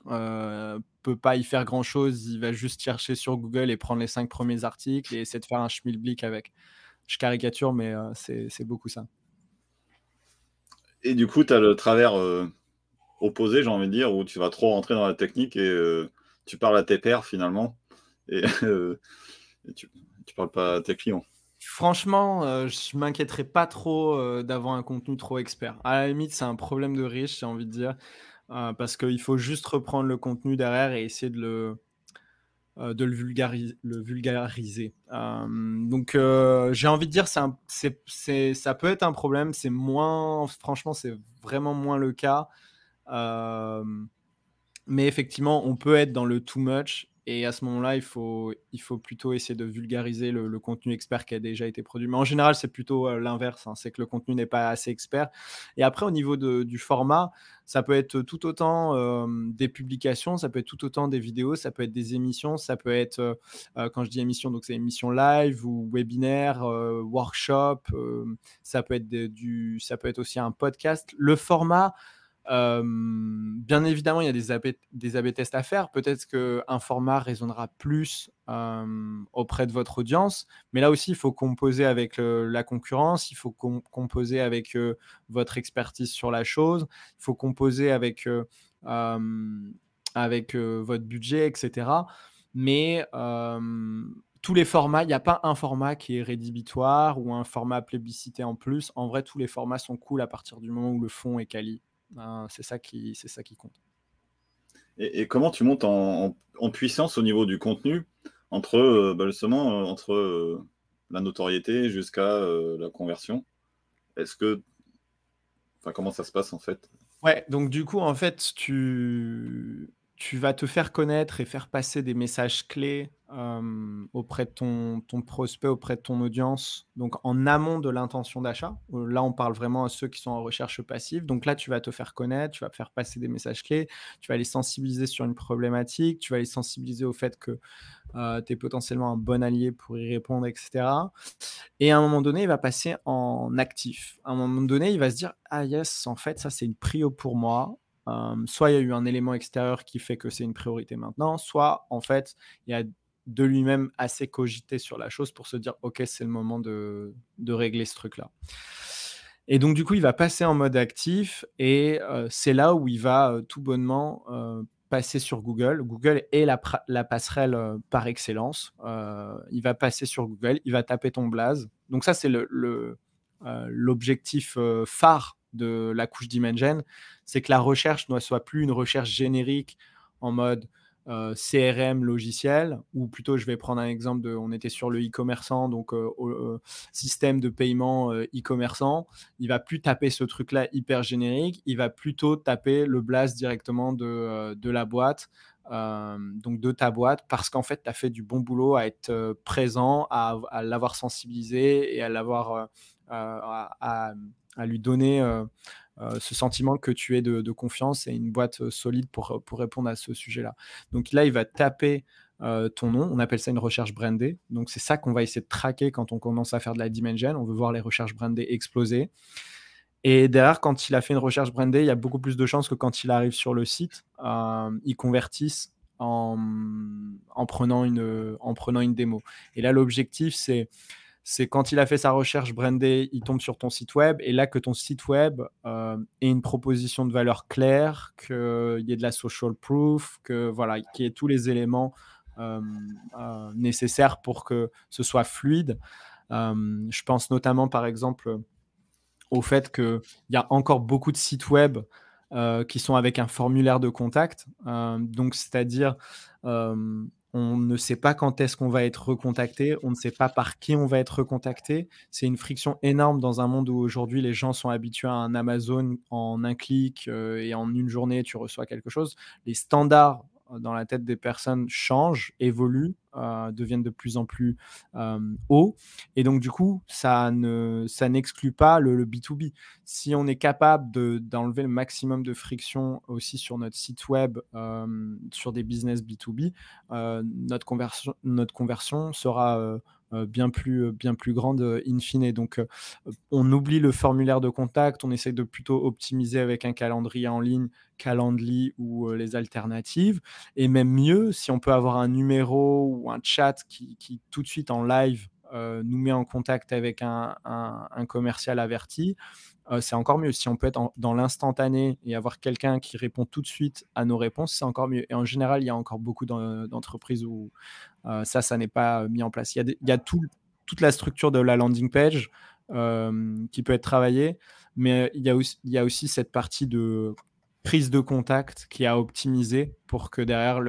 euh, peut pas y faire grand chose, il va juste chercher sur Google et prendre les cinq premiers articles et essayer de faire un schmilblick avec. Je caricature, mais euh, c'est beaucoup ça. Et du coup, tu as le travers euh, opposé, j'ai envie de dire, où tu vas trop rentrer dans la technique et euh, tu parles à tes pairs finalement et, tu, tu parles pas à tes clients. Franchement, je m'inquiéterais pas trop d'avoir un contenu trop expert. À la limite, c'est un problème de riche, j'ai envie de dire. Euh, parce qu'il faut juste reprendre le contenu derrière et essayer de le, euh, de le, le vulgariser. Euh, donc j'ai envie de dire, c'est ça peut être un problème, c'est moins, franchement, c'est vraiment moins le cas. mais effectivement, on peut être dans le too much et à ce moment-là, il faut, plutôt essayer de vulgariser le, contenu expert qui a déjà été produit. Mais en général, c'est plutôt euh, l'inverse. Hein. c'est que le contenu n'est pas assez expert. Et après, au niveau du format, ça peut être tout autant euh, des publications, ça peut être tout autant des vidéos, ça peut être des émissions, ça peut être, euh, quand je dis émission, donc c'est émission live ou webinaire, workshop, ça, peut être du, ça peut être aussi un podcast. Le format, bien évidemment, il y a des AB, des tests à faire. Peut-être qu'un format résonnera plus auprès de votre audience, mais là aussi, il faut composer avec la concurrence, il faut composer avec votre expertise sur la chose, il faut composer avec, avec votre budget, etc. Mais tous les formats, il n'y a pas un format qui est rédhibitoire ou un format plébiscité en plus. En vrai, tous les formats sont cool à partir du moment où le fond est quali. Ben, c'est ça qui, c'est ça qui compte. Et, comment tu montes en, puissance au niveau du contenu entre euh, bah, justement euh, entre euh, la notoriété jusqu'à la conversion? Est-ce que, enfin, comment ça se passe en fait? Ouais, donc du coup, en fait, tu tu vas te faire connaître et faire passer des messages clés auprès de ton, ton, prospect, auprès de ton audience, donc en amont de l'intention d'achat. Euh, là, on parle vraiment à ceux qui sont en recherche passive. Donc là, tu vas te faire connaître, tu vas faire passer des messages clés, tu vas les sensibiliser sur une problématique, tu vas les sensibiliser au fait que euh, tu es potentiellement un bon allié pour y répondre, etc. Et à un moment donné, il va passer en actif. À un moment donné, il va se dire, ah yes, en fait, ça c'est une prio pour moi soit il y a eu un élément extérieur qui fait que c'est une priorité maintenant, soit en fait, il y a de lui-même assez cogité sur la chose pour se dire ok c'est le moment de, régler ce truc là et donc du coup il va passer en mode actif et c'est là où il va tout bonnement passer sur Google. Google est la, passerelle par excellence. Il va passer sur Google il va taper ton blaze. Donc ça c'est l'objectif phare de la couche Dimension, c'est que la recherche ne soit plus une recherche générique en mode euh, CRM logiciel, ou plutôt je vais prendre un exemple on était sur le e-commerçant, donc euh, euh, système de paiement e-commerçant, il va plus taper ce truc-là hyper générique, il va plutôt taper le blast directement de, de la boîte, donc de ta boîte, parce qu'en fait, tu as fait du bon boulot à être présent, à, l'avoir sensibilisé et à l'avoir lui donner euh, euh, ce sentiment que tu es de, confiance et une boîte euh, solide pour, pour répondre à ce sujet-là. Donc là, il va taper ton nom. On appelle ça une recherche brandée. Donc c'est ça qu'on va essayer de traquer quand on commence à faire de la dimension. On veut voir les recherches brandées exploser. Et derrière, quand il a fait une recherche brandée, il y a beaucoup plus de chances que quand il arrive sur le site, il convertisse en, en, prenant une, en prenant une démo. Et là, l'objectif, c'est c'est quand il a fait sa recherche brandée, il tombe sur ton site web et là que ton site web euh, ait une proposition de valeur claire, qu'il y ait de la social proof, que voilà, qu'il y ait tous les éléments euh, euh, nécessaires pour que ce soit fluide. je pense notamment par exemple au fait qu'il y a encore beaucoup de sites web qui sont avec un formulaire de contact. donc, c'est-à-dire, on ne sait pas quand est-ce qu'on va être recontacté, on ne sait pas par qui on va être recontacté. C'est une friction énorme dans un monde où aujourd'hui les gens sont habitués à un Amazon en un clic euh, et en une journée tu reçois quelque chose. Les standards dans la tête des personnes changent, évoluent, euh, deviennent de plus en plus euh, hauts. Et donc, du coup, ça, ne, ça n'exclut pas le, B2B. Si on est capable de, d'enlever le maximum de friction aussi sur notre site web, euh, sur des business B2B, notre, conversion, notre conversion sera euh, bien, plus, euh, bien plus grande euh, in fine. Donc, on oublie le formulaire de contact, on essaie de plutôt optimiser avec un calendrier en ligne, Calendly ou les alternatives. Et même mieux, si on peut avoir un numéro ou un chat qui, tout de suite en live nous met en contact avec un commercial averti, euh, c'est encore mieux. Si on peut être dans l'instantané et avoir quelqu'un qui répond tout de suite à nos réponses, c'est encore mieux. Et en général, il y a encore beaucoup d'entreprises où euh, ça, ça n'est pas mis en place. Il y a, toute la structure de la landing page euh, qui peut être travaillée, mais il y, a aussi, il y a cette partie de prise de contact qui a optimisé pour que derrière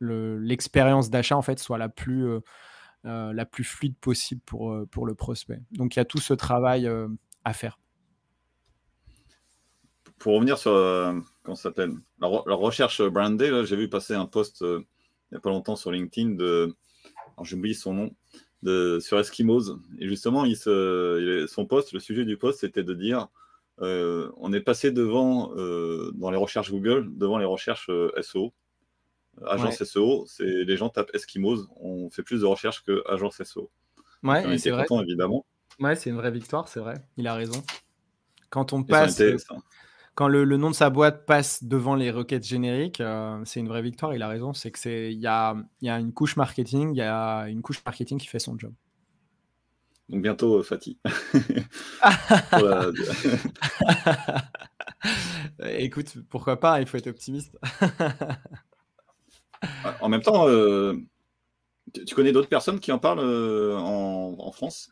l'expérience d'achat en fait soit la plus fluide possible pour le prospect. Donc il y a tout ce travail à faire pour revenir sur euh, comment s'appelle la, recherche brandée, j'ai vu passer un post euh, il n'y a pas longtemps sur LinkedIn de, j'ai oublié son nom, de, sur Eskimos. Et justement, il se, son post, le sujet du post, c'était de dire euh, on est passé devant, dans les recherches Google, devant les recherches SEO. Agence SEO, c'est les gens tapent Eskimos, on fait plus de recherches que agence SEO. Ouais, c'est vrai. évidemment. Ouais, c'est une vraie victoire, c'est vrai. Il a raison. Quand on passe, quand le, nom de sa boîte passe devant les requêtes génériques, c'est une vraie victoire. Il a raison. C'est que c'est il y a, y a une couche marketing, il y a une couche marketing qui fait son job. Donc bientôt, Fatih. Écoute, pourquoi pas, il faut être optimiste. en même temps, euh, tu connais d'autres personnes qui en parlent euh, en, France?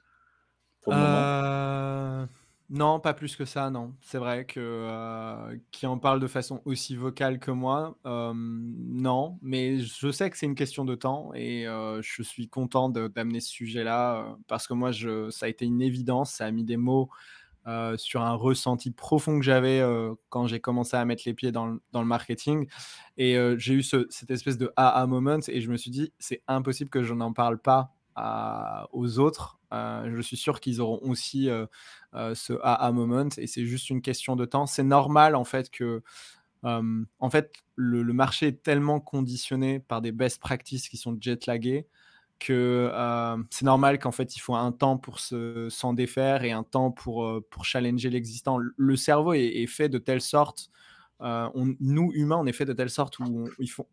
Euh, Non, pas plus que ça, non. C'est vrai que qui en parle de façon aussi vocale que moi, non. Mais je sais que c'est une question de temps et je suis content d'amener ce sujet-là parce que moi, ça a été une évidence. Ça a mis des mots euh, sur un ressenti profond que j'avais euh, quand j'ai commencé à mettre les pieds dans le, marketing. Et euh, j'ai eu cette espèce de aha moment et je me suis dit, c'est impossible que je n'en parle pas aux autres. je suis sûr qu'ils auront aussi ce aha moment et c'est juste une question de temps. C'est normal en fait que en fait, le, marché est tellement conditionné par des best practices qui sont jet laguées que euh, c'est normal qu'en fait il faut un temps pour se, s'en défaire et un temps pour, euh, pour challenger l'existant. Le cerveau est, fait de telle sorte, euh, nous humains on est fait de telle sorte où on, il faut,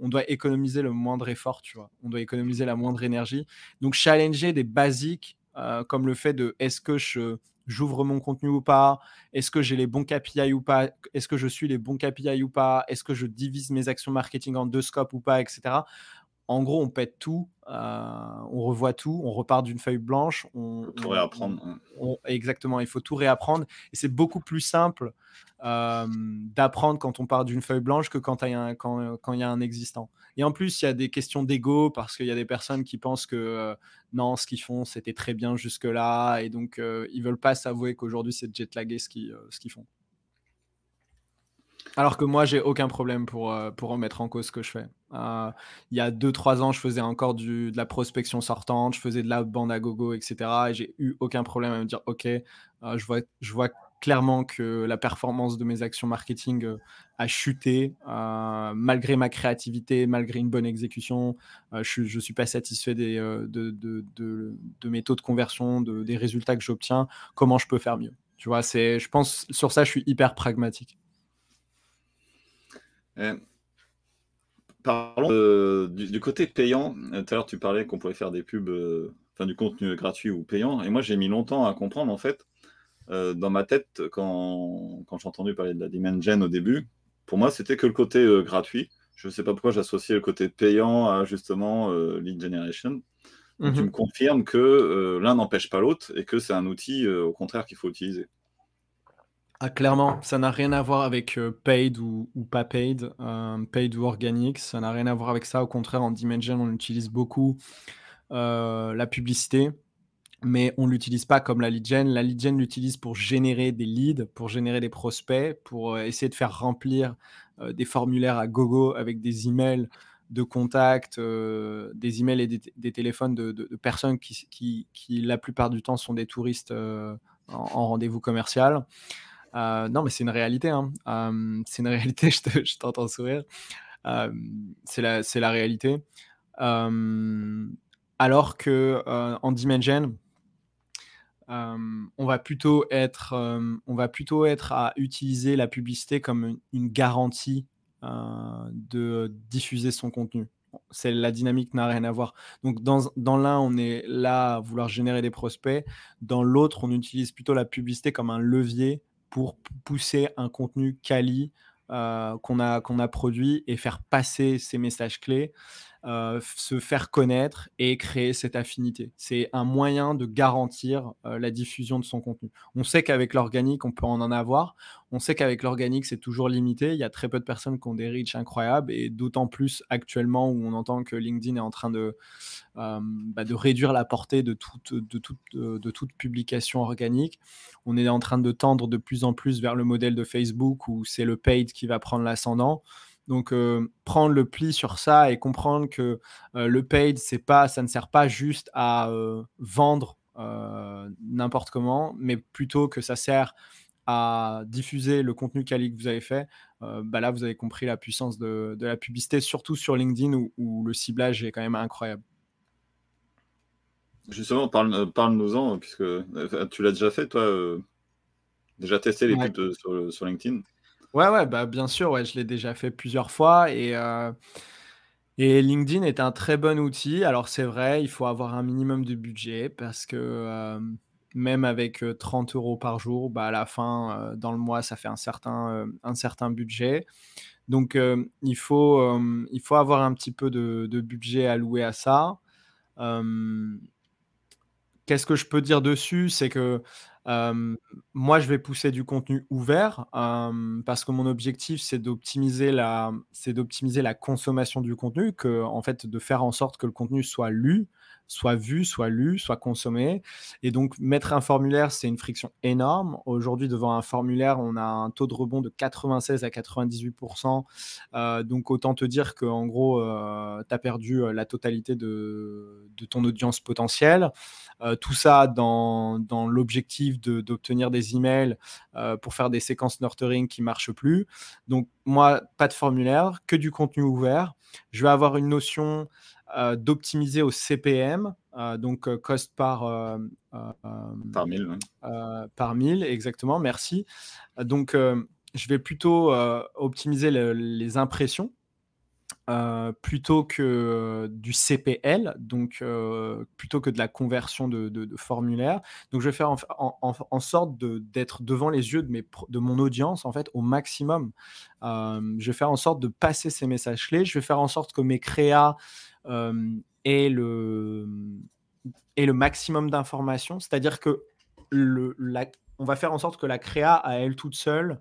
on, doit économiser le moindre effort, tu vois. On doit économiser la moindre énergie. Donc challenger des basiques comme le fait de est-ce que je, j'ouvre mon contenu ou pas? Est-ce que j'ai les bons KPI ou pas? Est-ce que je suis les bons KPI ou pas? Est-ce que je divise mes actions marketing en deux scopes ou pas, etc en gros, on pète tout, euh, on revoit tout, on repart d'une feuille blanche. On, tout réapprendre. exactement, il faut tout réapprendre. Et c'est beaucoup plus simple euh, d'apprendre quand on part d'une feuille blanche que quand il y, a un, quand, y a un existant. Et en plus, il y a des questions d'ego parce qu'il y a des personnes qui pensent que euh, non, ce qu'ils font, c'était très bien jusque-là. Et donc, ils veulent pas s'avouer qu'aujourd'hui, c'est jetlagué ce qu'ils ce qu'ils font. Alors que moi, j'ai aucun problème pour, euh, pour remettre en cause ce que je fais. Euh, il y a 2-3 ans, je faisais encore du, de la prospection sortante, je faisais de la bande à gogo, etc. Et j'ai eu aucun problème à me dire, OK, euh, je, vois, je vois clairement que la performance de mes actions marketing a chuté, malgré ma créativité, malgré une bonne exécution. je ne suis pas satisfait de, de, de, mes taux de conversion, des résultats que j'obtiens. Comment je peux faire mieux? Tu vois, je pense, sur ça, je suis hyper pragmatique. Euh, parlons du, côté payant. Euh, tout à l'heure, tu parlais qu'on pouvait faire des pubs, euh, enfin du contenu gratuit ou payant. Et moi, j'ai mis longtemps à comprendre, en fait, dans ma tête, quand, quand j'ai entendu parler de la demand gen au début, pour moi, c'était que le côté gratuit. Je ne sais pas pourquoi j'associais le côté payant à justement lead generation. Tu mhm. me confirmes que l'un n'empêche pas l'autre et que c'est un outil, au contraire, qu'il faut utiliser. Ah, clairement, ça n'a rien à voir avec euh, paid ou, pas paid, euh, paid ou organique, ça n'a rien à voir avec ça. Au contraire, en Dimension, on utilise beaucoup euh, la publicité, mais on ne l'utilise pas comme la lead gen. La lead gen l'utilise pour générer des leads, pour générer des prospects, pour essayer de faire remplir des formulaires à gogo avec des emails de contact, des emails et des, téléphones de, personnes qui, qui, la plupart du temps, sont des touristes en rendez-vous commercial. Euh, non, mais c'est une réalité. Hein. c'est une réalité, je t'entends sourire. c'est la, réalité. alors que euh, en Dimension, on va plutôt être, on va plutôt être à utiliser la publicité comme une, garantie de diffuser son contenu. C'est la dynamique n'a rien à voir. Donc dans l'un, on est là à vouloir générer des prospects. Dans l'autre, on utilise plutôt la publicité comme un levier pour pousser un contenu quali euh, qu'on a, qu'on a produit et faire passer ces messages clés euh, se faire connaître et créer cette affinité. C'est un moyen de garantir euh, la diffusion de son contenu. On sait qu'avec l'organique, on peut en en avoir. On sait qu'avec l'organique, c'est toujours limité. Il y a très peu de personnes qui ont des reach incroyables et d'autant plus actuellement où on entend que LinkedIn est en train de, euh, bah, de réduire la portée de toute, de, toute, de toute publication organique. On est en train de tendre de plus en plus vers le modèle de Facebook où c'est le paid qui va prendre l'ascendant. Donc, euh, prendre le pli sur ça et comprendre que euh, le paid, c'est pas, ça ne sert pas juste à euh, vendre n'importe comment, mais plutôt que ça sert à diffuser le contenu quali que vous avez fait. bah là, vous avez compris la puissance de, la publicité, surtout sur LinkedIn où, le ciblage est quand même incroyable. Justement, parle-nous-en, puisque tu l'as déjà fait, toi, Déjà testé les pubs sur, LinkedIn Ouais, ouais, bah, bien sûr, ouais, je l'ai déjà fait plusieurs fois et, et LinkedIn est un très bon outil. Alors c'est vrai, il faut avoir un minimum de budget parce que même avec 30 euros par jour, bah, à la fin, dans le mois, ça fait un certain, un certain budget. Donc il, faut, il faut avoir un petit peu de budget alloué à ça. Qu'est-ce que je peux dire dessus? C'est que moi, je vais pousser du contenu ouvert parce que mon objectif, c'est d'optimiser la, la consommation du contenu, en fait, de faire en sorte que le contenu soit lu, soit vu, soit lu, soit consommé. Et donc, mettre un formulaire, c'est une friction énorme. Aujourd'hui, devant un formulaire, on a un taux de rebond de 96 à 98%. Euh, donc, autant te dire qu'en gros, euh, tu as perdu euh, la totalité de, ton audience potentielle. tout ça dans, dans l'objectif d'obtenir des emails pour faire des séquences nurturing qui marchent plus. Donc, moi, pas de formulaire, que du contenu ouvert. Je vais avoir une notion euh, d'optimiser au CPM, euh, donc euh, cost par, par mille. par mille, exactement, merci. Donc, je vais plutôt optimiser les impressions euh, plutôt que du CPL, donc euh, plutôt que de la conversion de, de, formulaire. Donc je vais faire en, sorte d'être devant les yeux de, mes, de mon audience en fait au maximum. Euh, je vais faire en sorte de passer ces messages clés. Je vais faire en sorte que mes créas aient le, aient le maximum d'informations. C'est-à-dire que le, on va faire en sorte que la créa à elle toute seule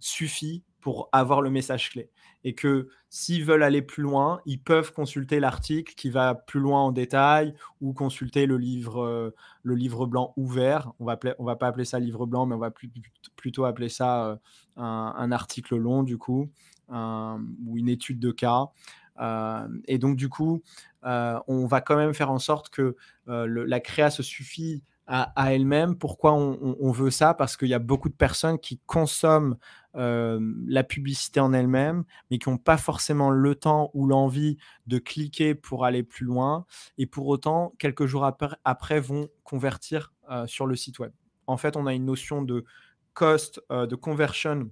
suffit pour avoir le message clé. Et que s'ils veulent aller plus loin, ils peuvent consulter l'article qui va plus loin en détail ou consulter le livre, euh, le livre blanc ouvert. On va, on va pas appeler ça livre blanc, mais on va plutôt appeler ça euh, un, article long, du coup, ou une étude de cas. Euh, et donc, du coup, on va quand même faire en sorte que la créa se suffit à, elle-même. Pourquoi on, veut ça? Parce qu'il y a beaucoup de personnes qui consomment la publicité en elle-même, mais qui n'ont pas forcément le temps ou l'envie de cliquer pour aller plus loin, et pour autant, quelques jours après, vont convertir sur le site web. En fait, on a une notion de cost, de conversion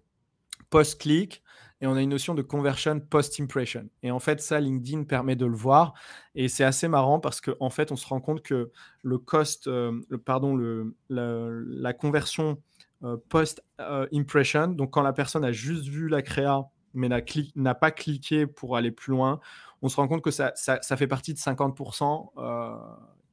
post-click, et on a une notion de conversion post-impression. Et en fait, ça, LinkedIn permet de le voir. Et c'est assez marrant parce qu'en en fait, on se rend compte que le cost, euh, pardon, le, la, conversion euh, post-impression, donc quand la personne a juste vu la créa, mais n'a pas cliqué pour aller plus loin, on se rend compte que ça, ça, fait partie de 50%.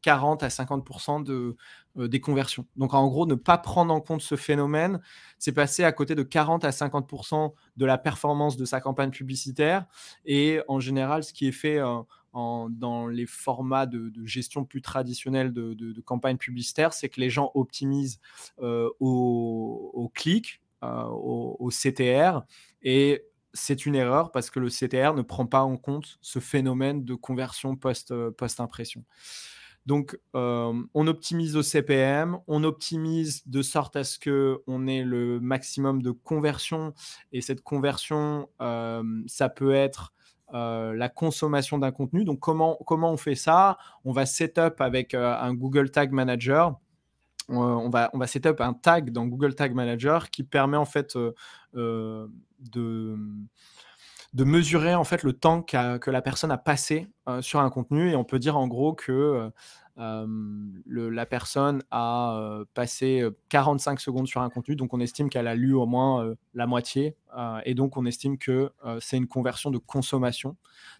40 à 50% de, euh, des conversions. Donc en gros, ne pas prendre en compte ce phénomène, c'est passer à côté de 40 à 50% de la performance de sa campagne publicitaire. Et en général, ce qui est fait euh, dans les formats de, gestion plus traditionnels de, de, campagne publicitaire, c'est que les gens optimisent euh, au, clic, au, CTR, et c'est une erreur parce que le CTR ne prend pas en compte ce phénomène de conversion post-impression. post impression donc, euh, on optimise au CPM, on optimise de sorte à ce que on ait le maximum de conversion. Et cette conversion, euh, ça peut être euh, la consommation d'un contenu. Donc, comment, comment on fait ça? On va setup avec un Google Tag Manager. on va, on va setup un tag dans Google Tag Manager qui permet en fait de de mesurer en fait le temps que la personne a passé sur un contenu et on peut dire en gros que la personne a passé 45 secondes sur un contenu, donc on estime qu'elle a lu au moins la moitié et donc on estime que c'est une conversion de consommation.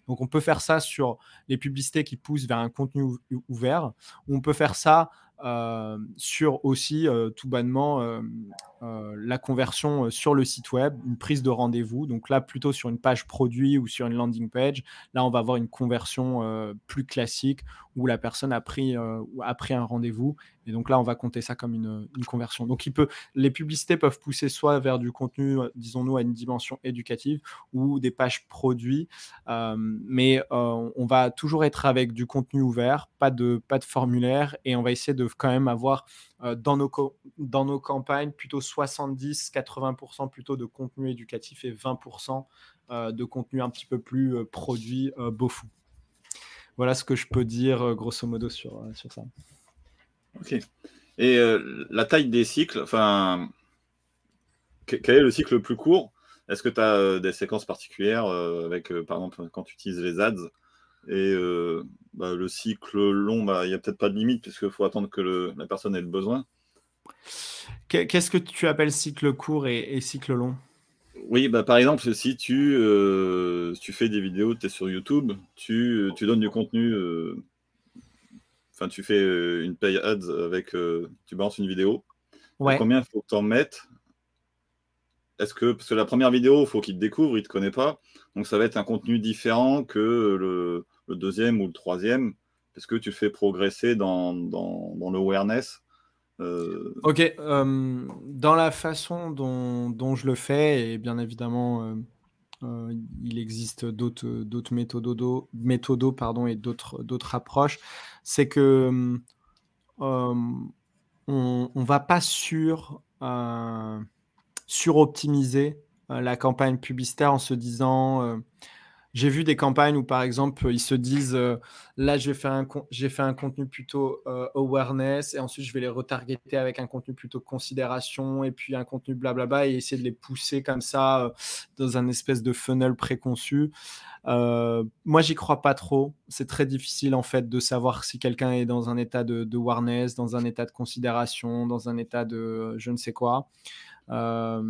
Donc on peut faire ça sur les publicités qui poussent vers un contenu ouvert, ou on peut faire ça euh, sur aussi euh, tout bonnement euh, la conversion sur le site web, une prise de rendez-vous. Donc là, plutôt sur une page produit ou sur une landing page, là, on va avoir une conversion plus classique où la personne a pris, a pris un rendez-vous. Et donc là, on va compter ça comme une, conversion. Donc peut, les publicités peuvent pousser soit vers du contenu, disons-nous, à une dimension éducative ou des pages produits. mais on va toujours être avec du contenu ouvert, pas de, pas de formulaire, et on va essayer de quand même avoir euh, dans, nos dans nos campagnes plutôt 70-80% plutôt de contenu éducatif et 20% euh, de contenu un petit peu plus euh, produit beau fou. Voilà ce que je peux dire grosso modo sur, sur ça. Ok. Et la taille des cycles, enfin, quel est le cycle le plus court? Est-ce que tu as des séquences particulières avec, par exemple, quand tu utilises les ads et bah, le cycle long, bah, il n'y a peut-être pas de limite puisqu'il faut attendre que la personne ait le besoin. Qu'est-ce que tu appelles cycle court et, cycle long? Oui, bah, par exemple, si tu, tu fais des vidéos, tu es sur YouTube, tu, tu, donnes du contenu, enfin tu fais une pay ads avec, tu balances une vidéo, combien il faut que tu en mettes? Est-ce que, parce que la première vidéo, il faut qu'il te découvre, il ne te connaît pas, donc ça va être un contenu différent que le, deuxième ou le troisième, parce que tu fais progresser dans, dans, dans le awareness. Euh, ok, euh, dans la façon dont, je le fais, et bien évidemment, euh, il existe d'autres méthodos, méthodos pardon, et d'autres approches, c'est que on ne va pas sur suroptimiser la campagne publicitaire en se disant j'ai vu des campagnes où, par exemple, ils se disent là, j'ai fait, un fait un contenu plutôt awareness et ensuite je vais les retargeter avec un contenu plutôt considération et puis un contenu blablabla et essayer de les pousser comme ça dans un espèce de funnel préconçu. moi, j'y crois pas trop. C'est très difficile en fait de savoir si quelqu'un est dans un état de awareness, dans un état de considération, dans un état de je ne sais quoi. Euh,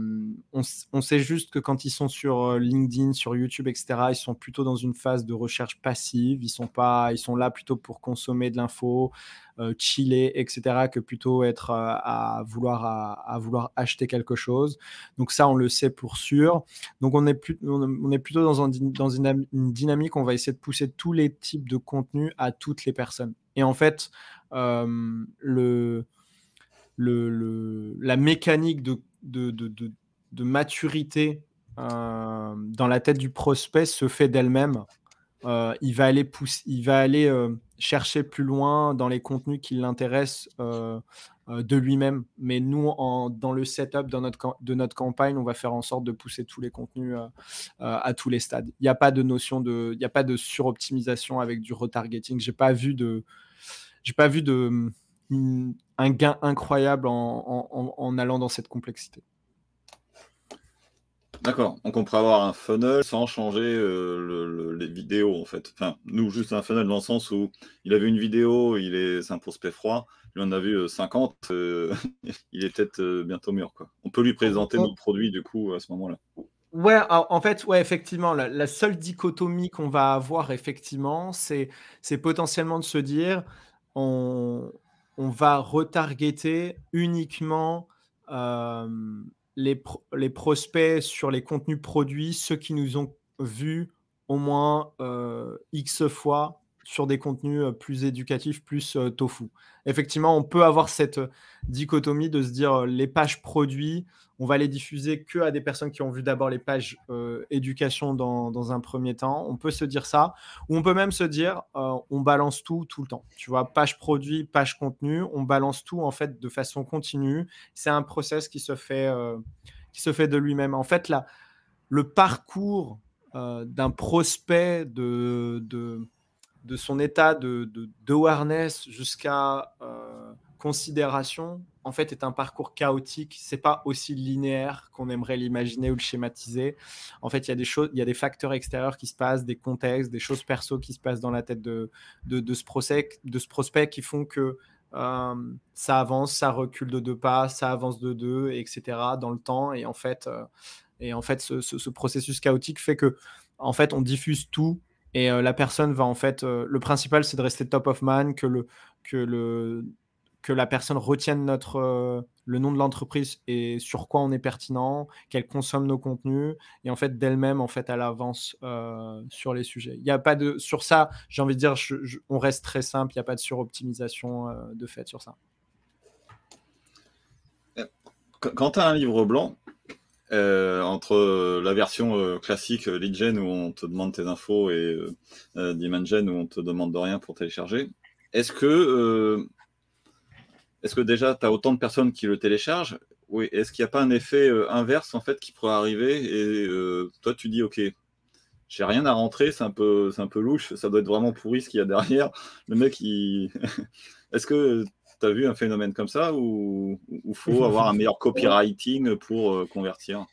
on, sait juste que quand ils sont sur euh, LinkedIn, sur YouTube, etc., ils sont plutôt dans une phase de recherche passive. Ils sont pas, ils sont là plutôt pour consommer de l'info, euh, chiller, etc., que plutôt être à vouloir à, vouloir acheter quelque chose. Donc ça, on le sait pour sûr. Donc on est, plus, on est plutôt dans, dans une, dynamique. On va essayer de pousser tous les types de contenus à toutes les personnes. Et en fait, le, le, la mécanique de de, maturité euh, dans la tête du prospect se fait d'elle-même. Euh, il va aller, il va aller euh, chercher plus loin dans les contenus qui l'intéressent de lui-même. Mais nous, en, dans le setup notre, de notre campagne, on va faire en sorte de pousser tous les contenus à tous les stades. Il n'y a pas de notion de, il n'y a pas de suroptimisation avec du retargeting. J'ai pas vu de, j'ai pas vu de un gain incroyable en, allant dans cette complexité. D'accord, donc on pourrait avoir un funnel sans changer euh, les vidéos en fait. Enfin, nous, juste un funnel dans le sens où il a vu une vidéo, il est, c'est un prospect froid, il en a vu 50, euh, il est peut-être euh, bientôt mûr. Quoi. On peut lui présenter nos produits du coup à ce moment-là. Ouais, en fait, ouais, effectivement, la, seule dichotomie qu'on va avoir, effectivement, c'est, c'est potentiellement de se dire, on, on va retargeter uniquement les, prospects sur les contenus produits, ceux qui nous ont vus au moins X fois sur des contenus plus éducatifs, plus tofu. Effectivement, on peut avoir cette dichotomie de se dire les pages produits, on va les diffuser que à des personnes qui ont vu d'abord les pages éducation dans, un premier temps. On peut se dire ça, ou on peut même se dire on balance tout tout le temps. Tu vois, page produit, page contenu, on balance tout en fait de façon continue. C'est un process qui se fait, qui se fait de lui-même. En fait, là, le parcours d'un prospect de, de de son état de, de, awareness jusqu'à euh, considération, en fait, est un parcours chaotique. C'est pas aussi linéaire qu'on aimerait l'imaginer ou le schématiser. En fait, il y a des choses, il y a des facteurs extérieurs qui se passent, des contextes, des choses perso qui se passent dans la tête de, de, ce, prospect, de ce prospect qui font que euh, ça avance, ça recule de deux pas, ça avance de deux, etc. dans le temps. Et en fait, euh, et en fait ce, ce, processus chaotique fait que en fait, on diffuse tout et euh, la personne va en fait. Le principal, c'est de rester top of man, que, le, que, le, que la personne retienne notre, euh, le nom de l'entreprise et sur quoi on est pertinent, qu'elle consomme nos contenus. Et en fait, d'elle-même, en fait, elle avance sur les sujets. Il y a pas de. Sur ça, j'ai envie de dire, on reste très simple, il n'y a pas de suroptimisation de fait sur ça. Quand tu as un livre blanc, euh, entre euh, la version euh, classique lead gen où on te demande tes infos et demand gen où on te demande de rien pour télécharger. Est-ce que, est-ce que déjà tu as autant de personnes qui le téléchargent? Oui. Est-ce qu'il n'y a pas un effet inverse en fait qui pourrait arriver et toi tu dis ok, j'ai rien à rentrer, c'est un peu, c'est un peu louche, ça doit être vraiment pourri ce qu'il y a derrière. Le mec, il... est-ce que Tu as vu un phénomène comme ça ou il faut avoir un meilleur copywriting pour convertir?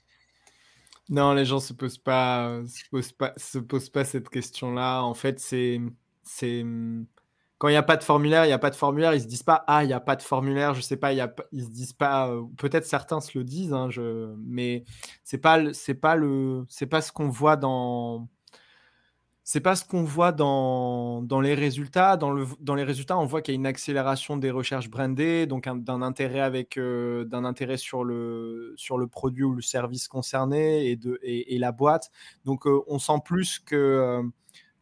Non, les gens ne se, posent pas, se, posent pas, se posent pas cette question-là. En fait, c'est quand il n'y a pas de formulaire, il n'y a pas de formulaire, ils se disent pas ah il n'y a pas de formulaire, je sais pas, il y ils se disent pas, euh, peut-être certains se le disent, hein, mais c'est pas c'est pas pas ce qu'on voit dans c'est pas ce qu'on voit dans, dans, les résultats. Dans, le, dans les résultats, on voit qu'il y a une accélération des recherches brandées, donc d'un intérêt avec euh, d'un intérêt sur le sur le produit ou le service concerné et de et, la boîte. Donc euh, on sent plus que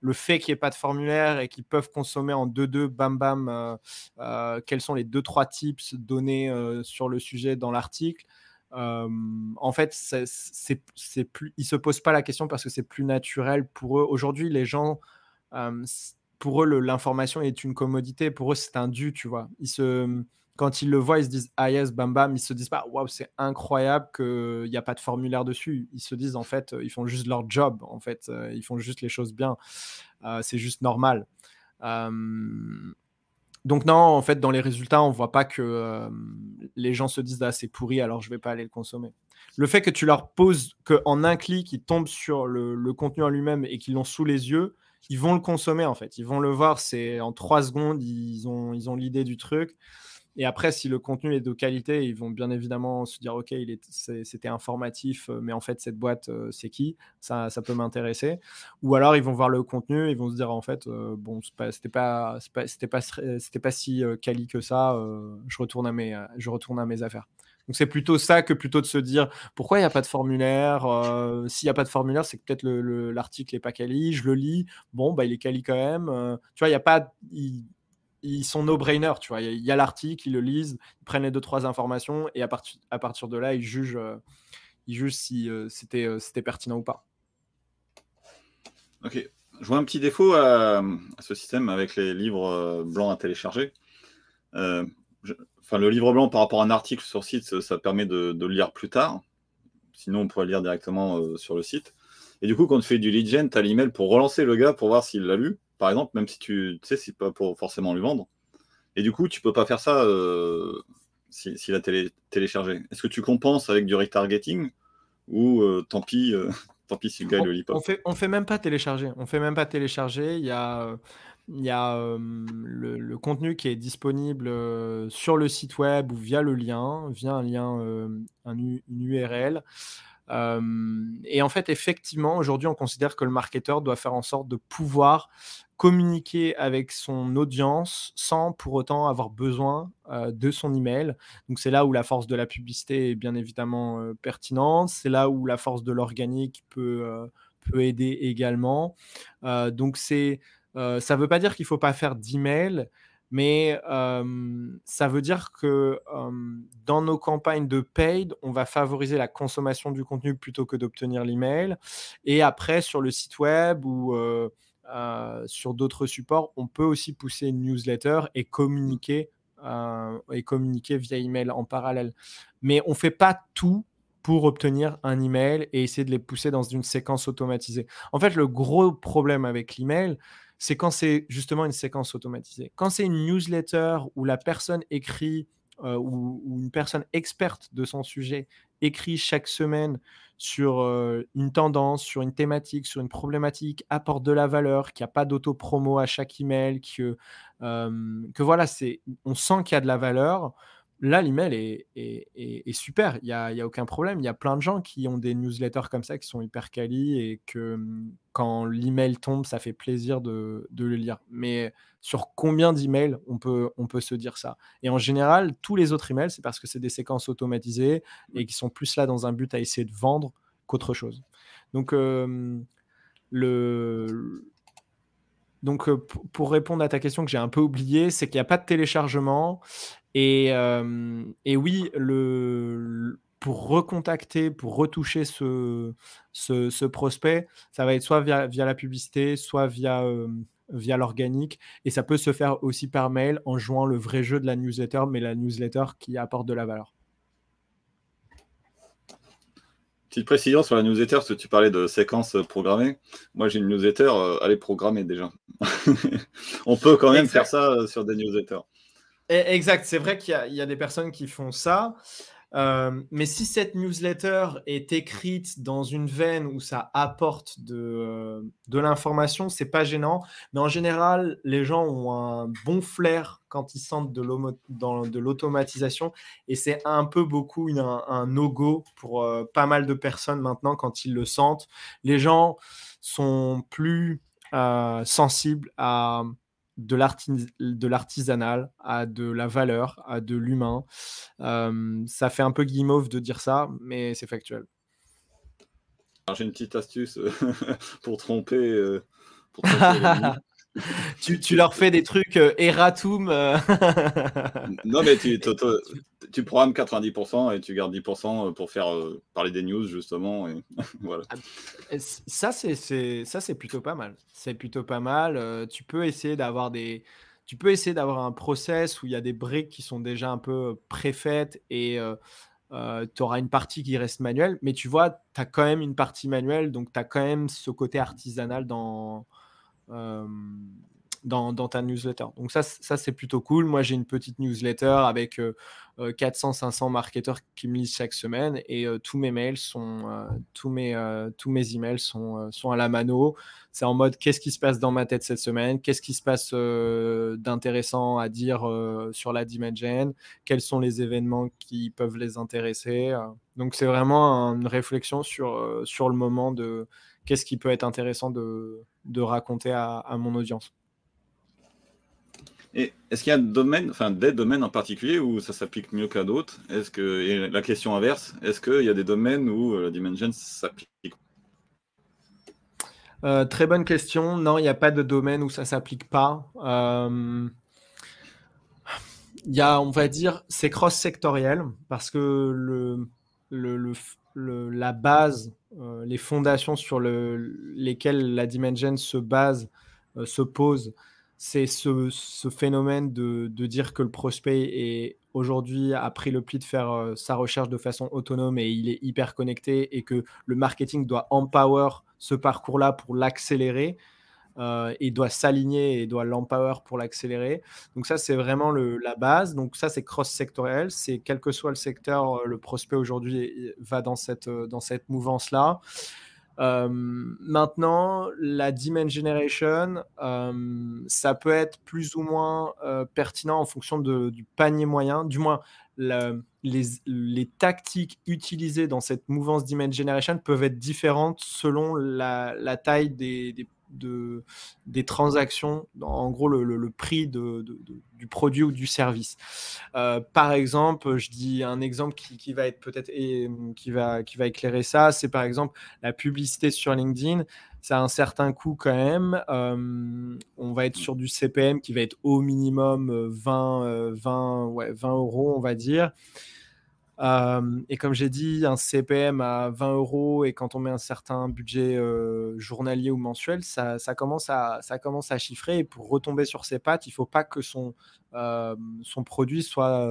le fait qu'il n'y ait pas de formulaire et qu'ils peuvent consommer en 2-2, bam bam, euh, euh, quels sont les 2-3 tips donnés euh, sur le sujet dans l'article. en fait, c'est plus, ils se posent pas la question parce que c'est plus naturel pour eux. Aujourd'hui, les gens, pour eux, l'information est une commodité. Pour eux, c'est un dû, tu vois. Quand ils le voient, ils se disent ah yes, bam bam. Ils se disent pas waouh, c'est incroyable qu'il n'y a pas de formulaire dessus. Ils se disent en fait, ils font juste leur job. En fait, euh, ils font juste les choses bien. Euh, c'est juste normal. donc non, en fait, dans les résultats, on voit pas que les gens se disent ah c'est pourri, alors je vais pas aller le consommer. Le fait que tu leur poses qu'en un clic, ils tombent sur le, contenu en lui-même et qu'ils l'ont sous les yeux, ils vont le consommer en fait. Ils vont le voir, c'est en trois secondes, ils ont ils ont l'idée du truc. Et après, si le contenu est de qualité, ils vont bien évidemment se dire, OK, c'était informatif, euh, mais en fait, cette boîte, euh, c'est qui? Ça, ça peut m'intéresser. Ou alors, ils vont voir le contenu, ils vont se dire, en fait, euh, bon, c'était pas, pas, pas, pas, pas si quali que ça, je, retourne à mes, je retourne à mes affaires. Donc c'est plutôt ça que plutôt de se dire pourquoi il n'y a pas de formulaire. S'il n'y a pas de formulaire, c'est que peut-être l'article n'est pas quali. Je le lis, bon bah il est quali quand même. tu vois, il n'y a pas, ils sont no-brainer, tu vois. Il y a, l'article, ils le lisent, ils prennent les deux, trois informations et à, partir, de là, ils jugent, euh, ils jugent si euh, c'était, euh, c'était pertinent ou pas. Ok. Je vois un petit défaut à, ce système avec les livres blancs à télécharger. Enfin, le livre blanc par rapport à un article sur site, ça, permet de, le lire plus tard. Sinon, on pourrait le lire directement sur le site. Et du coup, quand tu fais du lead gen, tu as l'email pour relancer le gars pour voir s'il l'a lu par exemple, même si tu, sais, c'est pas pour forcément lui vendre. Et du coup, tu peux pas faire ça euh, s'il si a télé, téléchargé. Est-ce que tu compenses avec du retargeting ou euh, tant pis, euh, tant pis si le gars le lit pas? On fait, on fait même pas télécharger. On fait même pas télécharger. Il y a, il y a le, contenu qui est disponible sur le site web ou via le lien, via un lien, un, une URL et en fait, effectivement, aujourd'hui, on considère que le marketeur doit faire en sorte de pouvoir communiquer avec son audience sans pour autant avoir besoin de son email. Donc c'est là où la force de la publicité est bien évidemment pertinente, c'est là où la force de l'organique peut, peut aider également. donc c'est ça ne veut pas dire qu'il ne faut pas faire d'email, mais ça veut dire que dans nos campagnes de paid, on va favoriser la consommation du contenu plutôt que d'obtenir l'email. Et après, sur le site web ou sur d'autres supports, on peut aussi pousser une newsletter et communiquer, et communiquer via email en parallèle. Mais on ne fait pas tout pour obtenir un email et essayer de les pousser dans une séquence automatisée. En fait, le gros problème avec l'email, c'est quand c'est justement une séquence automatisée. Quand c'est une newsletter où la personne écrit euh, ou, une personne experte de son sujet écrit chaque semaine sur euh, une tendance, sur une thématique, sur une problématique, apporte de la valeur, qu'il n'y a pas d'auto-promo à chaque email, que, euh, que voilà, c'est, on sent qu'il y a de la valeur là, l'email est, super, il n'y a, y a, aucun problème. Il y a plein de gens qui ont des newsletters comme ça qui sont hyper quali et que mmh, quand l'email tombe, ça fait plaisir de, le lire. Mais sur combien d'emails on peut, on peut se dire ça? Et en général, tous les autres emails, c'est parce que c'est des séquences automatisées et qui sont plus là dans un but à essayer de vendre qu'autre chose. Donc, le donc, pour répondre à ta question que j'ai un peu oublié, c'est qu'il n'y a pas de téléchargement et, et oui, pour recontacter, pour retoucher ce, prospect, ça va être soit via, la publicité, soit via, via l'organique. Et ça peut se faire aussi par mail en jouant le vrai jeu de la newsletter, mais la newsletter qui apporte de la valeur. Petite précision sur la newsletter, parce que tu parlais de séquences programmées. Moi, j'ai une newsletter, elle est programmée déjà. On peut quand même faire ça sur des newsletters. E exact, c'est vrai qu'il y a des personnes qui font ça. Euh, mais si cette newsletter est écrite dans une veine où ça apporte de, euh, de l'information, c'est pas gênant. Mais en général, les gens ont un bon flair quand ils sentent de l'automatisation. Et c'est un peu beaucoup un, no-go pour euh, pas mal de personnes maintenant quand ils le sentent. Les gens sont plus sensibles à de l'artisanal, à de la valeur, à de l'humain. ça fait un peu guimauve de dire ça, mais c'est factuel. J'ai une petite astuce pour tromper. Euh, tu, leur fais des trucs euh, erratum. Euh. non, mais tu, tu, programmes 90% et tu gardes 10% pour faire parler des news, justement. Et voilà. Ah, ça, c'est plutôt pas mal. C'est plutôt pas mal. tu peux essayer d'avoir des. Tu peux essayer d'avoir un process où il y a des briques qui sont déjà un peu préfaites et tu auras une partie qui reste manuelle, mais tu vois, tu as quand même une partie manuelle, donc tu as quand même ce côté artisanal dans, dans, ta newsletter. Donc ça, ça c'est plutôt cool. Moi, j'ai une petite newsletter avec 400-500 marketeurs qui me lisent chaque semaine et tous mes mails sont, tous mes, tous mes emails sont, sont à la mano. C'est en mode qu'est-ce qui se passe dans ma tête cette semaine, qu'est-ce qui se passe d'intéressant à dire sur la Dimension, quels sont les événements qui peuvent les intéresser. Donc c'est vraiment une réflexion sur, sur le moment de qu'est-ce qui peut être intéressant de, de raconter à, mon audience. Et est-ce qu'il y a enfin, des domaines en particulier où ça s'applique mieux qu'à d'autres? Est-ce que et la question inverse, est-ce qu'il y a des domaines où euh, la Dimension s'applique? Euh, Très bonne question. Non, il n'y a pas de domaine où ça s'applique pas. Euh, il y a, on va dire, c'est cross-sectoriel parce que la base, les fondations sur lesquelles la Dimension se base, se pose, c'est ce, phénomène de, dire que le prospect aujourd'hui a pris le pli de faire euh, sa recherche de façon autonome et il est hyper connecté et que le marketing doit empower ce parcours-là pour l'accélérer. Euh, et doit s'aligner et doit l'empower pour l'accélérer. Donc ça, c'est vraiment la base. Donc ça, c'est cross-sectoriel. C'est quel que soit le secteur, euh, le prospect aujourd'hui va dans cette, dans cette mouvance-là. Maintenant, la demand generation, ça peut être plus ou moins pertinent en fonction du panier moyen. Du moins, les, tactiques utilisées dans cette mouvance demand generation peuvent être différentes selon la, la taille des, des, de, des transactions, en gros le, prix de, du produit ou du service. Euh, par exemple, je dis un exemple qui, va être peut-être qui va, qui va éclairer ça, c'est par exemple la publicité sur LinkedIn. Ça a un certain coût quand même. Euh, on va être sur du CPM qui va être au minimum 20, 20, ouais, 20 euros, on va dire et comme j'ai dit, un CPM à 20 euros et quand on met un certain budget journalier ou mensuel, ça, commence à, chiffrer. Et pour retomber sur ses pattes, il ne faut pas que son, produit soit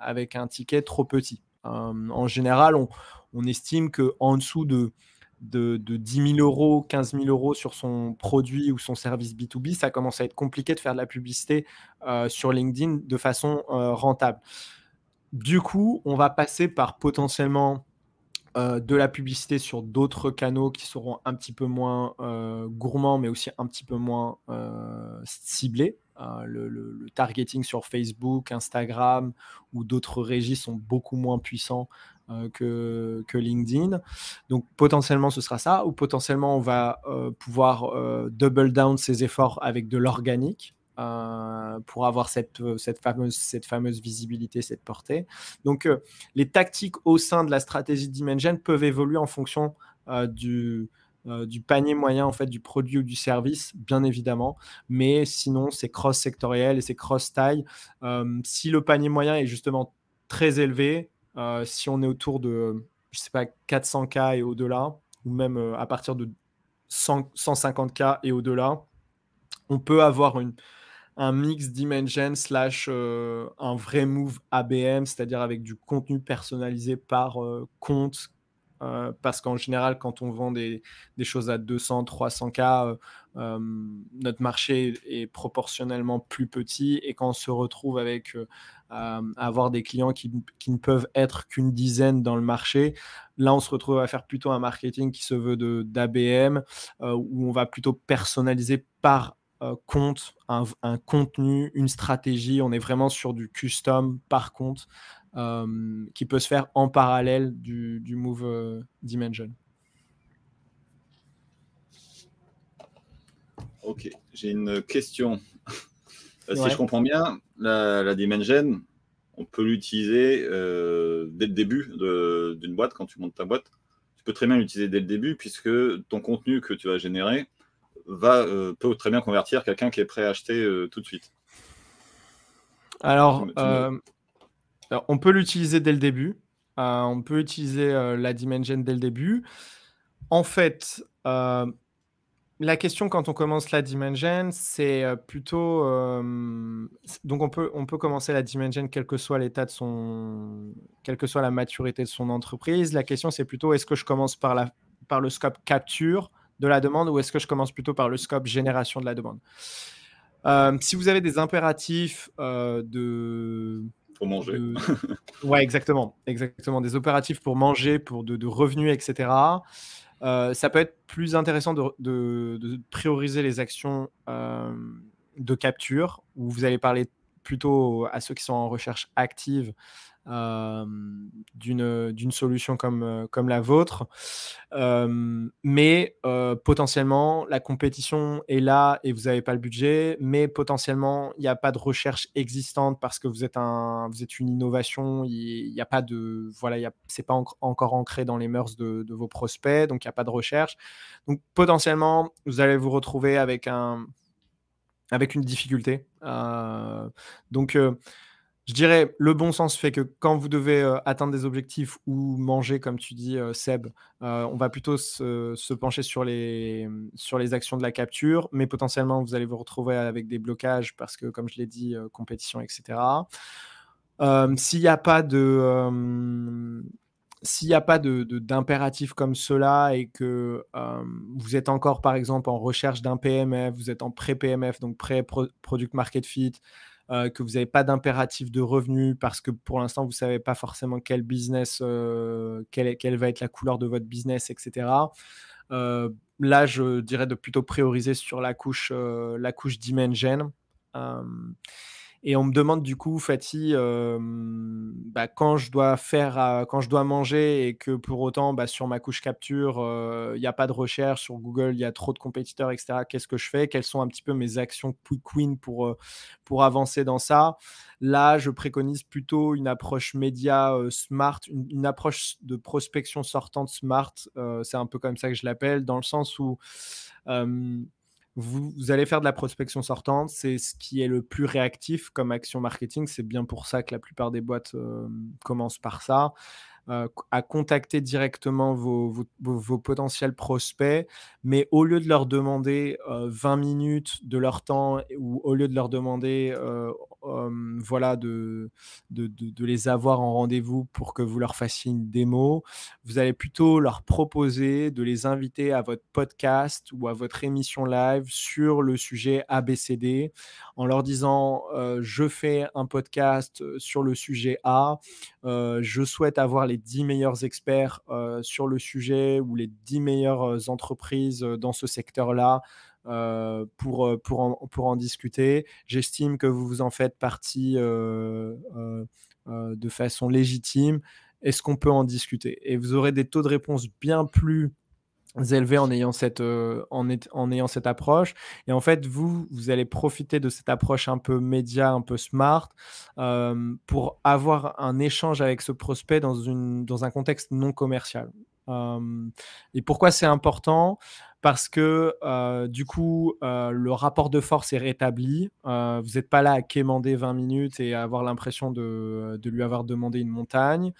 avec un ticket trop petit. en général, on, on estime qu'en dessous de, de, de, 10 000 euros, 15 000 euros sur son produit ou son service B2B, ça commence à être compliqué de faire de la publicité sur LinkedIn de façon rentable. Du coup, on va passer par potentiellement euh, de la publicité sur d'autres canaux qui seront un petit peu moins euh, gourmands, mais aussi un petit peu moins euh, ciblés. Le, targeting sur Facebook, Instagram ou d'autres régies sont beaucoup moins puissants que, que, LinkedIn. Donc potentiellement ce sera ça, ou potentiellement on va pouvoir double down ses efforts avec de l'organique. Euh, pour avoir cette, euh, cette, fameuse, visibilité, cette portée. Donc, euh, les tactiques au sein de la stratégie Dimension peuvent évoluer en fonction du, du panier moyen en fait du produit ou du service, bien évidemment. Mais sinon, c'est cross-sectoriel et c'est cross-taille. si le panier moyen est justement très élevé, si on est autour de, je sais pas, 400K et au-delà, ou même à partir de 150K et au-delà, on peut avoir une, un mix Dimension slash euh, un vrai move ABM, c'est-à-dire avec du contenu personnalisé par euh, compte. Euh, parce qu'en général, quand on vend des, choses à 200, 300K, euh, notre marché est proportionnellement plus petit. Et quand on se retrouve avec avoir des clients qui, qui ne peuvent être qu'une dizaine dans le marché, là, on se retrouve à faire plutôt un marketing qui se veut d'ABM, où on va plutôt personnaliser par compte, un, un, contenu, une stratégie. On est vraiment sur du custom par compte euh, qui peut se faire en parallèle du, Move euh, Dimension. Ok, j'ai une question. Euh, si je comprends bien, la, Dimension, on peut l'utiliser dès le début d'une boîte, quand tu montes ta boîte. Tu peux très bien l'utiliser dès le début, puisque ton contenu que tu vas générer va, peut très bien convertir quelqu'un qui est prêt à acheter tout de suite. Alors, on peut l'utiliser dès le début. Euh, on peut utiliser euh, la Dimension dès le début. En fait, euh, la question quand on commence la Dimension, c'est plutôt. donc, on peut, on peut commencer la Dimension quel que soit l'état de son. quelle que soit la maturité de son entreprise. La question, c'est plutôt est-ce que je commence par, la, par le scope capture de la demande ou est-ce que je commence plutôt par le scope génération de la demande si vous avez des impératifs de, pour manger. ouais, exactement. Exactement. Des opératifs pour manger, pour de, revenus, etc. Euh, ça peut être plus intéressant de, prioriser les actions euh, de capture, où vous allez parler plutôt à ceux qui sont en recherche active euh, d'une solution comme, euh, comme la vôtre. Euh, mais potentiellement, la compétition est là et vous n'avez pas le budget, mais potentiellement, il n'y a pas de recherche existante parce que vous êtes, un, vous êtes une innovation, il n'y a pas de... Voilà, c'est pas encore ancré dans les mœurs de, de vos prospects, donc il n'y a pas de recherche. Donc potentiellement, vous allez vous retrouver avec un avec une difficulté. donc, je dirais, le bon sens fait que quand vous devez euh, atteindre des objectifs ou manger, comme tu dis, euh, Seb, euh, on va plutôt se, pencher sur les, sur les actions de la capture, mais potentiellement, vous allez vous retrouver avec des blocages parce que, comme je l'ai dit, compétition, etc. S'il n'y a pas de... s'il n'y a pas d'impératif comme cela et que vous êtes encore, par exemple, en recherche d'un PMF, vous êtes en pré-PMF, donc pré-Product Market Fit, euh, que vous n'avez pas d'impératif de revenus parce que pour l'instant, vous ne savez pas forcément quel business, euh, quelle, quelle, va être la couleur de votre business, etc. Euh, là, je dirais de plutôt prioriser sur la couche, la couche. Et on me demande du coup, Fatih, bah, quand je dois faire, quand je dois manger et que pour autant, bah, sur ma couche capture, il n'y a pas de recherche sur Google, il y a trop de compétiteurs, etc. Qu'est-ce que je fais? Quelles sont un petit peu mes actions quick win pour, pour avancer dans ça? Là, je préconise plutôt une approche média smart, une, approche de prospection sortante smart. C'est un peu comme ça que je l'appelle, dans le sens où vous, allez faire de la prospection sortante, c'est ce qui est le plus réactif comme action marketing. C'est bien pour ça que la plupart des boîtes euh, commencent par ça. Euh, à contacter directement vos, potentiels prospects, mais au lieu de leur demander 20 euh, minutes de leur temps ou au lieu de leur demander voilà, de, de, de, les avoir en rendez-vous pour que vous leur fassiez une démo, vous allez plutôt leur proposer de les inviter à votre podcast ou à votre émission live sur le sujet ABCD en leur disant je fais un podcast sur le sujet A, je souhaite avoir les 10 meilleurs experts sur le sujet ou les 10 meilleures entreprises dans ce secteur-là euh, pour, euh, pour, en, pour en discuter. J'estime que vous vous en faites partie euh, de façon légitime. Est-ce qu'on peut en discuter? Et vous aurez des taux de réponse bien plus élevés en ayant cette, en, en, ayant cette approche. Et en fait, vous, vous allez profiter de cette approche un peu média, un peu smart, pour avoir un échange avec ce prospect dans, une, dans un contexte non commercial. et pourquoi c'est important? Parce que euh, du coup, euh, le rapport de force est rétabli. Euh, vous n'êtes pas là à quémander 20 minutes et avoir l'impression de, lui avoir demandé une montagne.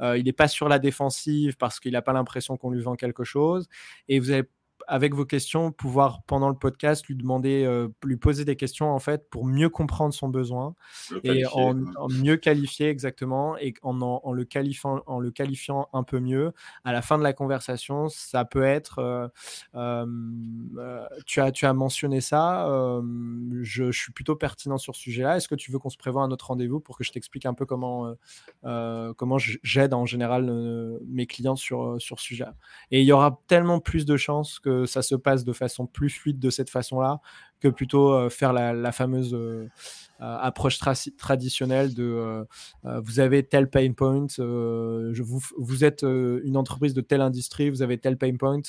il n'est pas sur la défensive parce qu'il n'a pas l'impression qu'on lui vend quelque chose. Et vous allez avec vos questions, pouvoir pendant le podcast lui demander, euh, lui poser des questions en fait pour mieux comprendre son besoin et en, mieux qualifier exactement et en, en, le qualifiant, en le qualifiant un peu mieux. À la fin de la conversation, ça peut être, euh, euh, tu, as, tu as mentionné ça, je, je, suis plutôt pertinent sur ce sujet-là. Est-ce que tu veux qu'on se prévoit un autre rendez-vous pour que je t'explique un peu comment, comment j'aide en général mes clients sur, sur ce sujet Et il y aura tellement plus de chances que ça se passe de façon plus fluide de cette façon-là que plutôt euh, faire la, fameuse euh, euh, approche traditionnelle de vous avez tel pain point, vous, êtes une entreprise de telle industrie, vous avez tel pain point,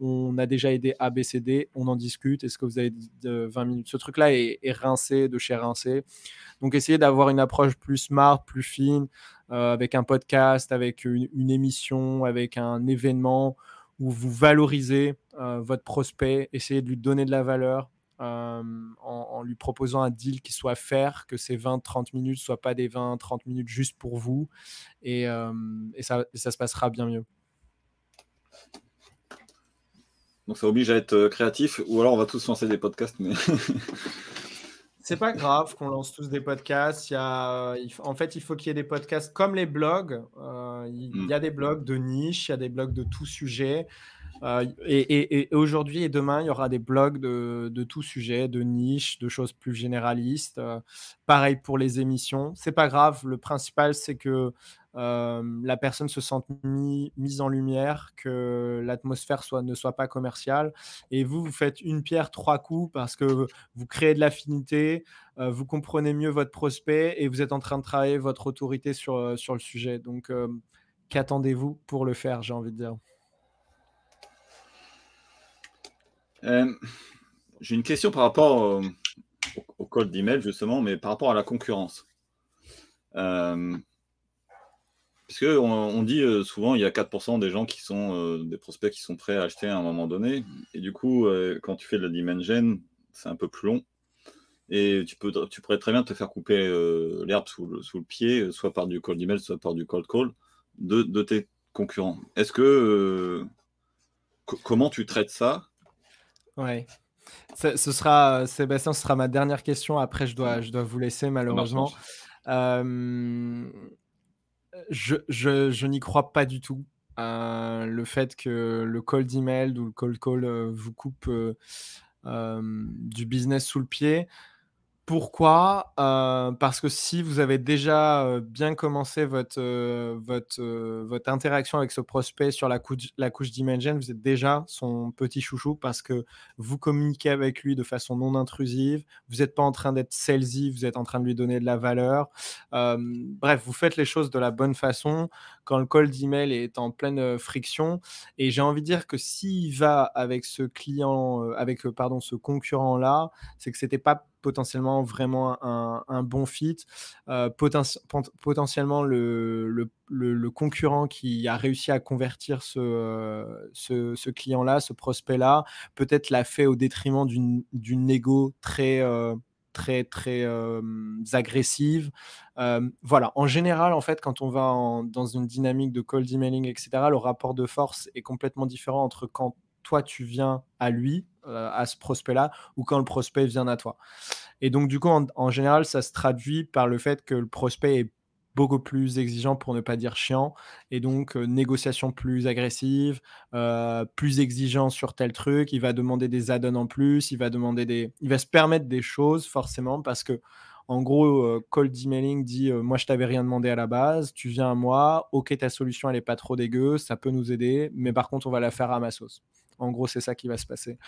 on a déjà aidé ABCD, on en discute, est-ce que vous avez 20 minutes? Ce truc-là est, rincé de chez rincé. Donc essayez d'avoir une approche plus smart, plus fine, avec un podcast, avec une, émission, avec un événement où vous valorisez euh, votre prospect, essayez de lui donner de la valeur euh, en, lui proposant un deal qui soit faire, que ces 20-30 minutes soient pas des 20-30 minutes juste pour vous, et, euh, ça, ça, se passera bien mieux. Donc ça oblige à être créatif, ou alors on va tous lancer des podcasts, mais... C'est pas grave qu'on lance tous des podcasts. Il y a, en fait, il faut qu'il y ait des podcasts comme les blogs. il, y a mm. des blogs de niche, il y a des blogs de tout sujet. Euh, et, aujourd'hui et demain, il y aura des blogs de, tout sujet, de niche, de choses plus généralistes. Euh, pareil pour les émissions. C'est pas grave. Le principal, c'est que euh, la personne se sente mise en lumière, que l'atmosphère ne soit pas commerciale. Et vous, vous faites une pierre, trois coups parce que vous créez de l'affinité, vous comprenez mieux votre prospect et vous êtes en train de travailler votre autorité sur, sur le sujet. Donc, qu'attendez-vous pour le faire, j'ai envie de dire? Euh, j'ai une question par rapport au, code d'email, justement, mais par rapport à la concurrence. Euh, parce qu'on on dit euh, souvent il y a 4% des gens qui sont des prospects qui sont prêts à acheter à un moment donné. Et du coup, quand tu fais de la dimension, c'est un peu plus long. Et tu, peux, tu pourrais très bien te faire couper l'herbe sous le, pied, soit par du cold email, soit par du cold call, de tes concurrents. Est-ce que. comment tu traites ça Ouais. Ce, sera, Sébastien, ce sera ma dernière question. Après, je dois, je dois vous laisser malheureusement. je, je, n'y crois pas du tout. le fait que le cold email ou le cold call euh, vous coupe euh, du business sous le pied. Pourquoi? Euh, Parce que si vous avez déjà euh, bien commencé votre, euh, votre, interaction avec ce prospect sur la couche, la couche d'Imagen, vous êtes déjà son petit chouchou parce que vous communiquez avec lui de façon non intrusive. Vous n'êtes pas en train d'être salesy, vous êtes en train de lui donner de la valeur. bref, vous faites les choses de la bonne façon quand le call d'email est en pleine friction. Et j'ai envie de dire que s'il va avec ce client, avec pardon, ce concurrent-là, c'est que c'était pas potentiellement vraiment un, bon fit. Euh, potentiellement, le, concurrent qui a réussi à convertir ce, euh, ce, client-là, ce prospect-là, peut-être l'a fait au détriment d'une négo très. Euh, très très agressive. voilà, en général, en fait, quand on va dans une dynamique de cold emailing, etc., le rapport de force est complètement différent entre quand toi tu viens à lui, euh, à ce prospect-là, ou quand le prospect vient à toi. Et donc, du coup, en, général, ça se traduit par le fait que le prospect est beaucoup plus exigeant pour ne pas dire chiant et donc euh, négociation plus agressive euh, plus exigeant sur tel truc il va demander des add-ons en plus il va demander des il va se permettre des choses forcément parce que en gros, cold emailing dit moi je t'avais rien demandé à la base, tu viens à moi, ok ta solution elle est pas trop dégueu, ça peut nous aider, mais par contre on va la faire à ma sauce. En gros, c'est ça qui va se passer.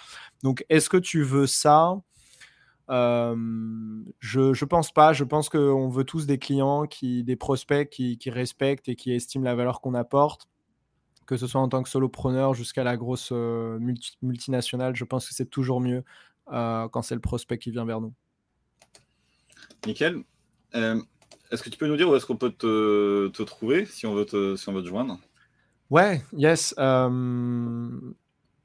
Donc, est-ce que tu veux ça? Euh, je, ne pense pas. Je pense qu'on veut tous des clients, qui, des prospects qui, respectent et qui estiment la valeur qu'on apporte, que ce soit en tant que solopreneur jusqu'à la grosse euh, multinationale. Je pense que c'est toujours mieux euh, quand c'est le prospect qui vient vers nous. Nickel. est-ce que tu peux nous dire où est-ce qu'on peut te, trouver si on veut te, si on veut te joindre? Ouais, yes.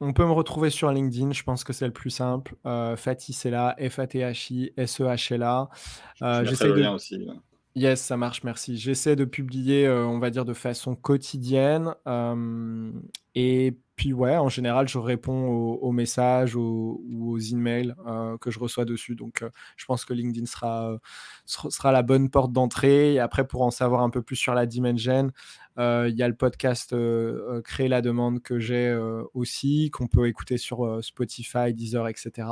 On peut me retrouver sur LinkedIn, je pense que c'est le plus simple. Euh, Fatih, c'est là, F-A-T-H-I, S-E-H-L-A. Euh, j'essaie de... aussi. Yes, ça marche, merci. J'essaie de publier, euh, on va dire, de façon quotidienne. et puis ouais, en général, je réponds aux, messages ou aux emails que je reçois dessus. Donc, je pense que LinkedIn sera, sera la bonne porte d'entrée. Et après, pour en savoir un peu plus sur la Dimension, il y a le podcast Créer la demande que j'ai aussi, qu'on peut écouter sur Spotify, Deezer, etc.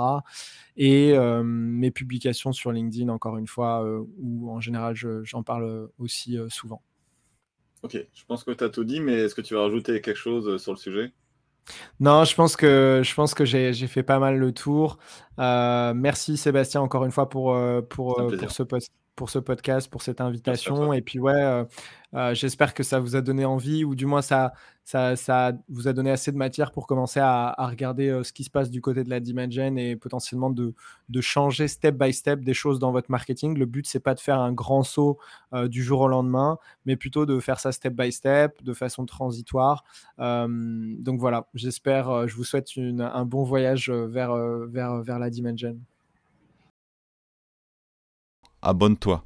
Et mes publications sur LinkedIn, encore une fois, où en général, j'en parle aussi souvent. Ok, je pense que tu as tout dit, mais est-ce que tu vas rajouter quelque chose sur le sujet? Non, je pense que, je pense que j'ai, fait pas mal le tour. merci Sébastien encore une fois pour, pour, pour ce post pour ce podcast, pour cette invitation. Et puis, ouais, euh, euh, j'espère que ça vous a donné envie, ou du moins, ça, ça, ça vous a donné assez de matière pour commencer à, regarder euh, ce qui se passe du côté de la Dimension et potentiellement de, de, changer step by step des choses dans votre marketing. Le but, c'est pas de faire un grand saut du jour au lendemain, mais plutôt de faire ça step by step, de façon transitoire. donc voilà, j'espère, je vous souhaite un bon voyage vers, vers, vers la Dimension. Abonne-toi.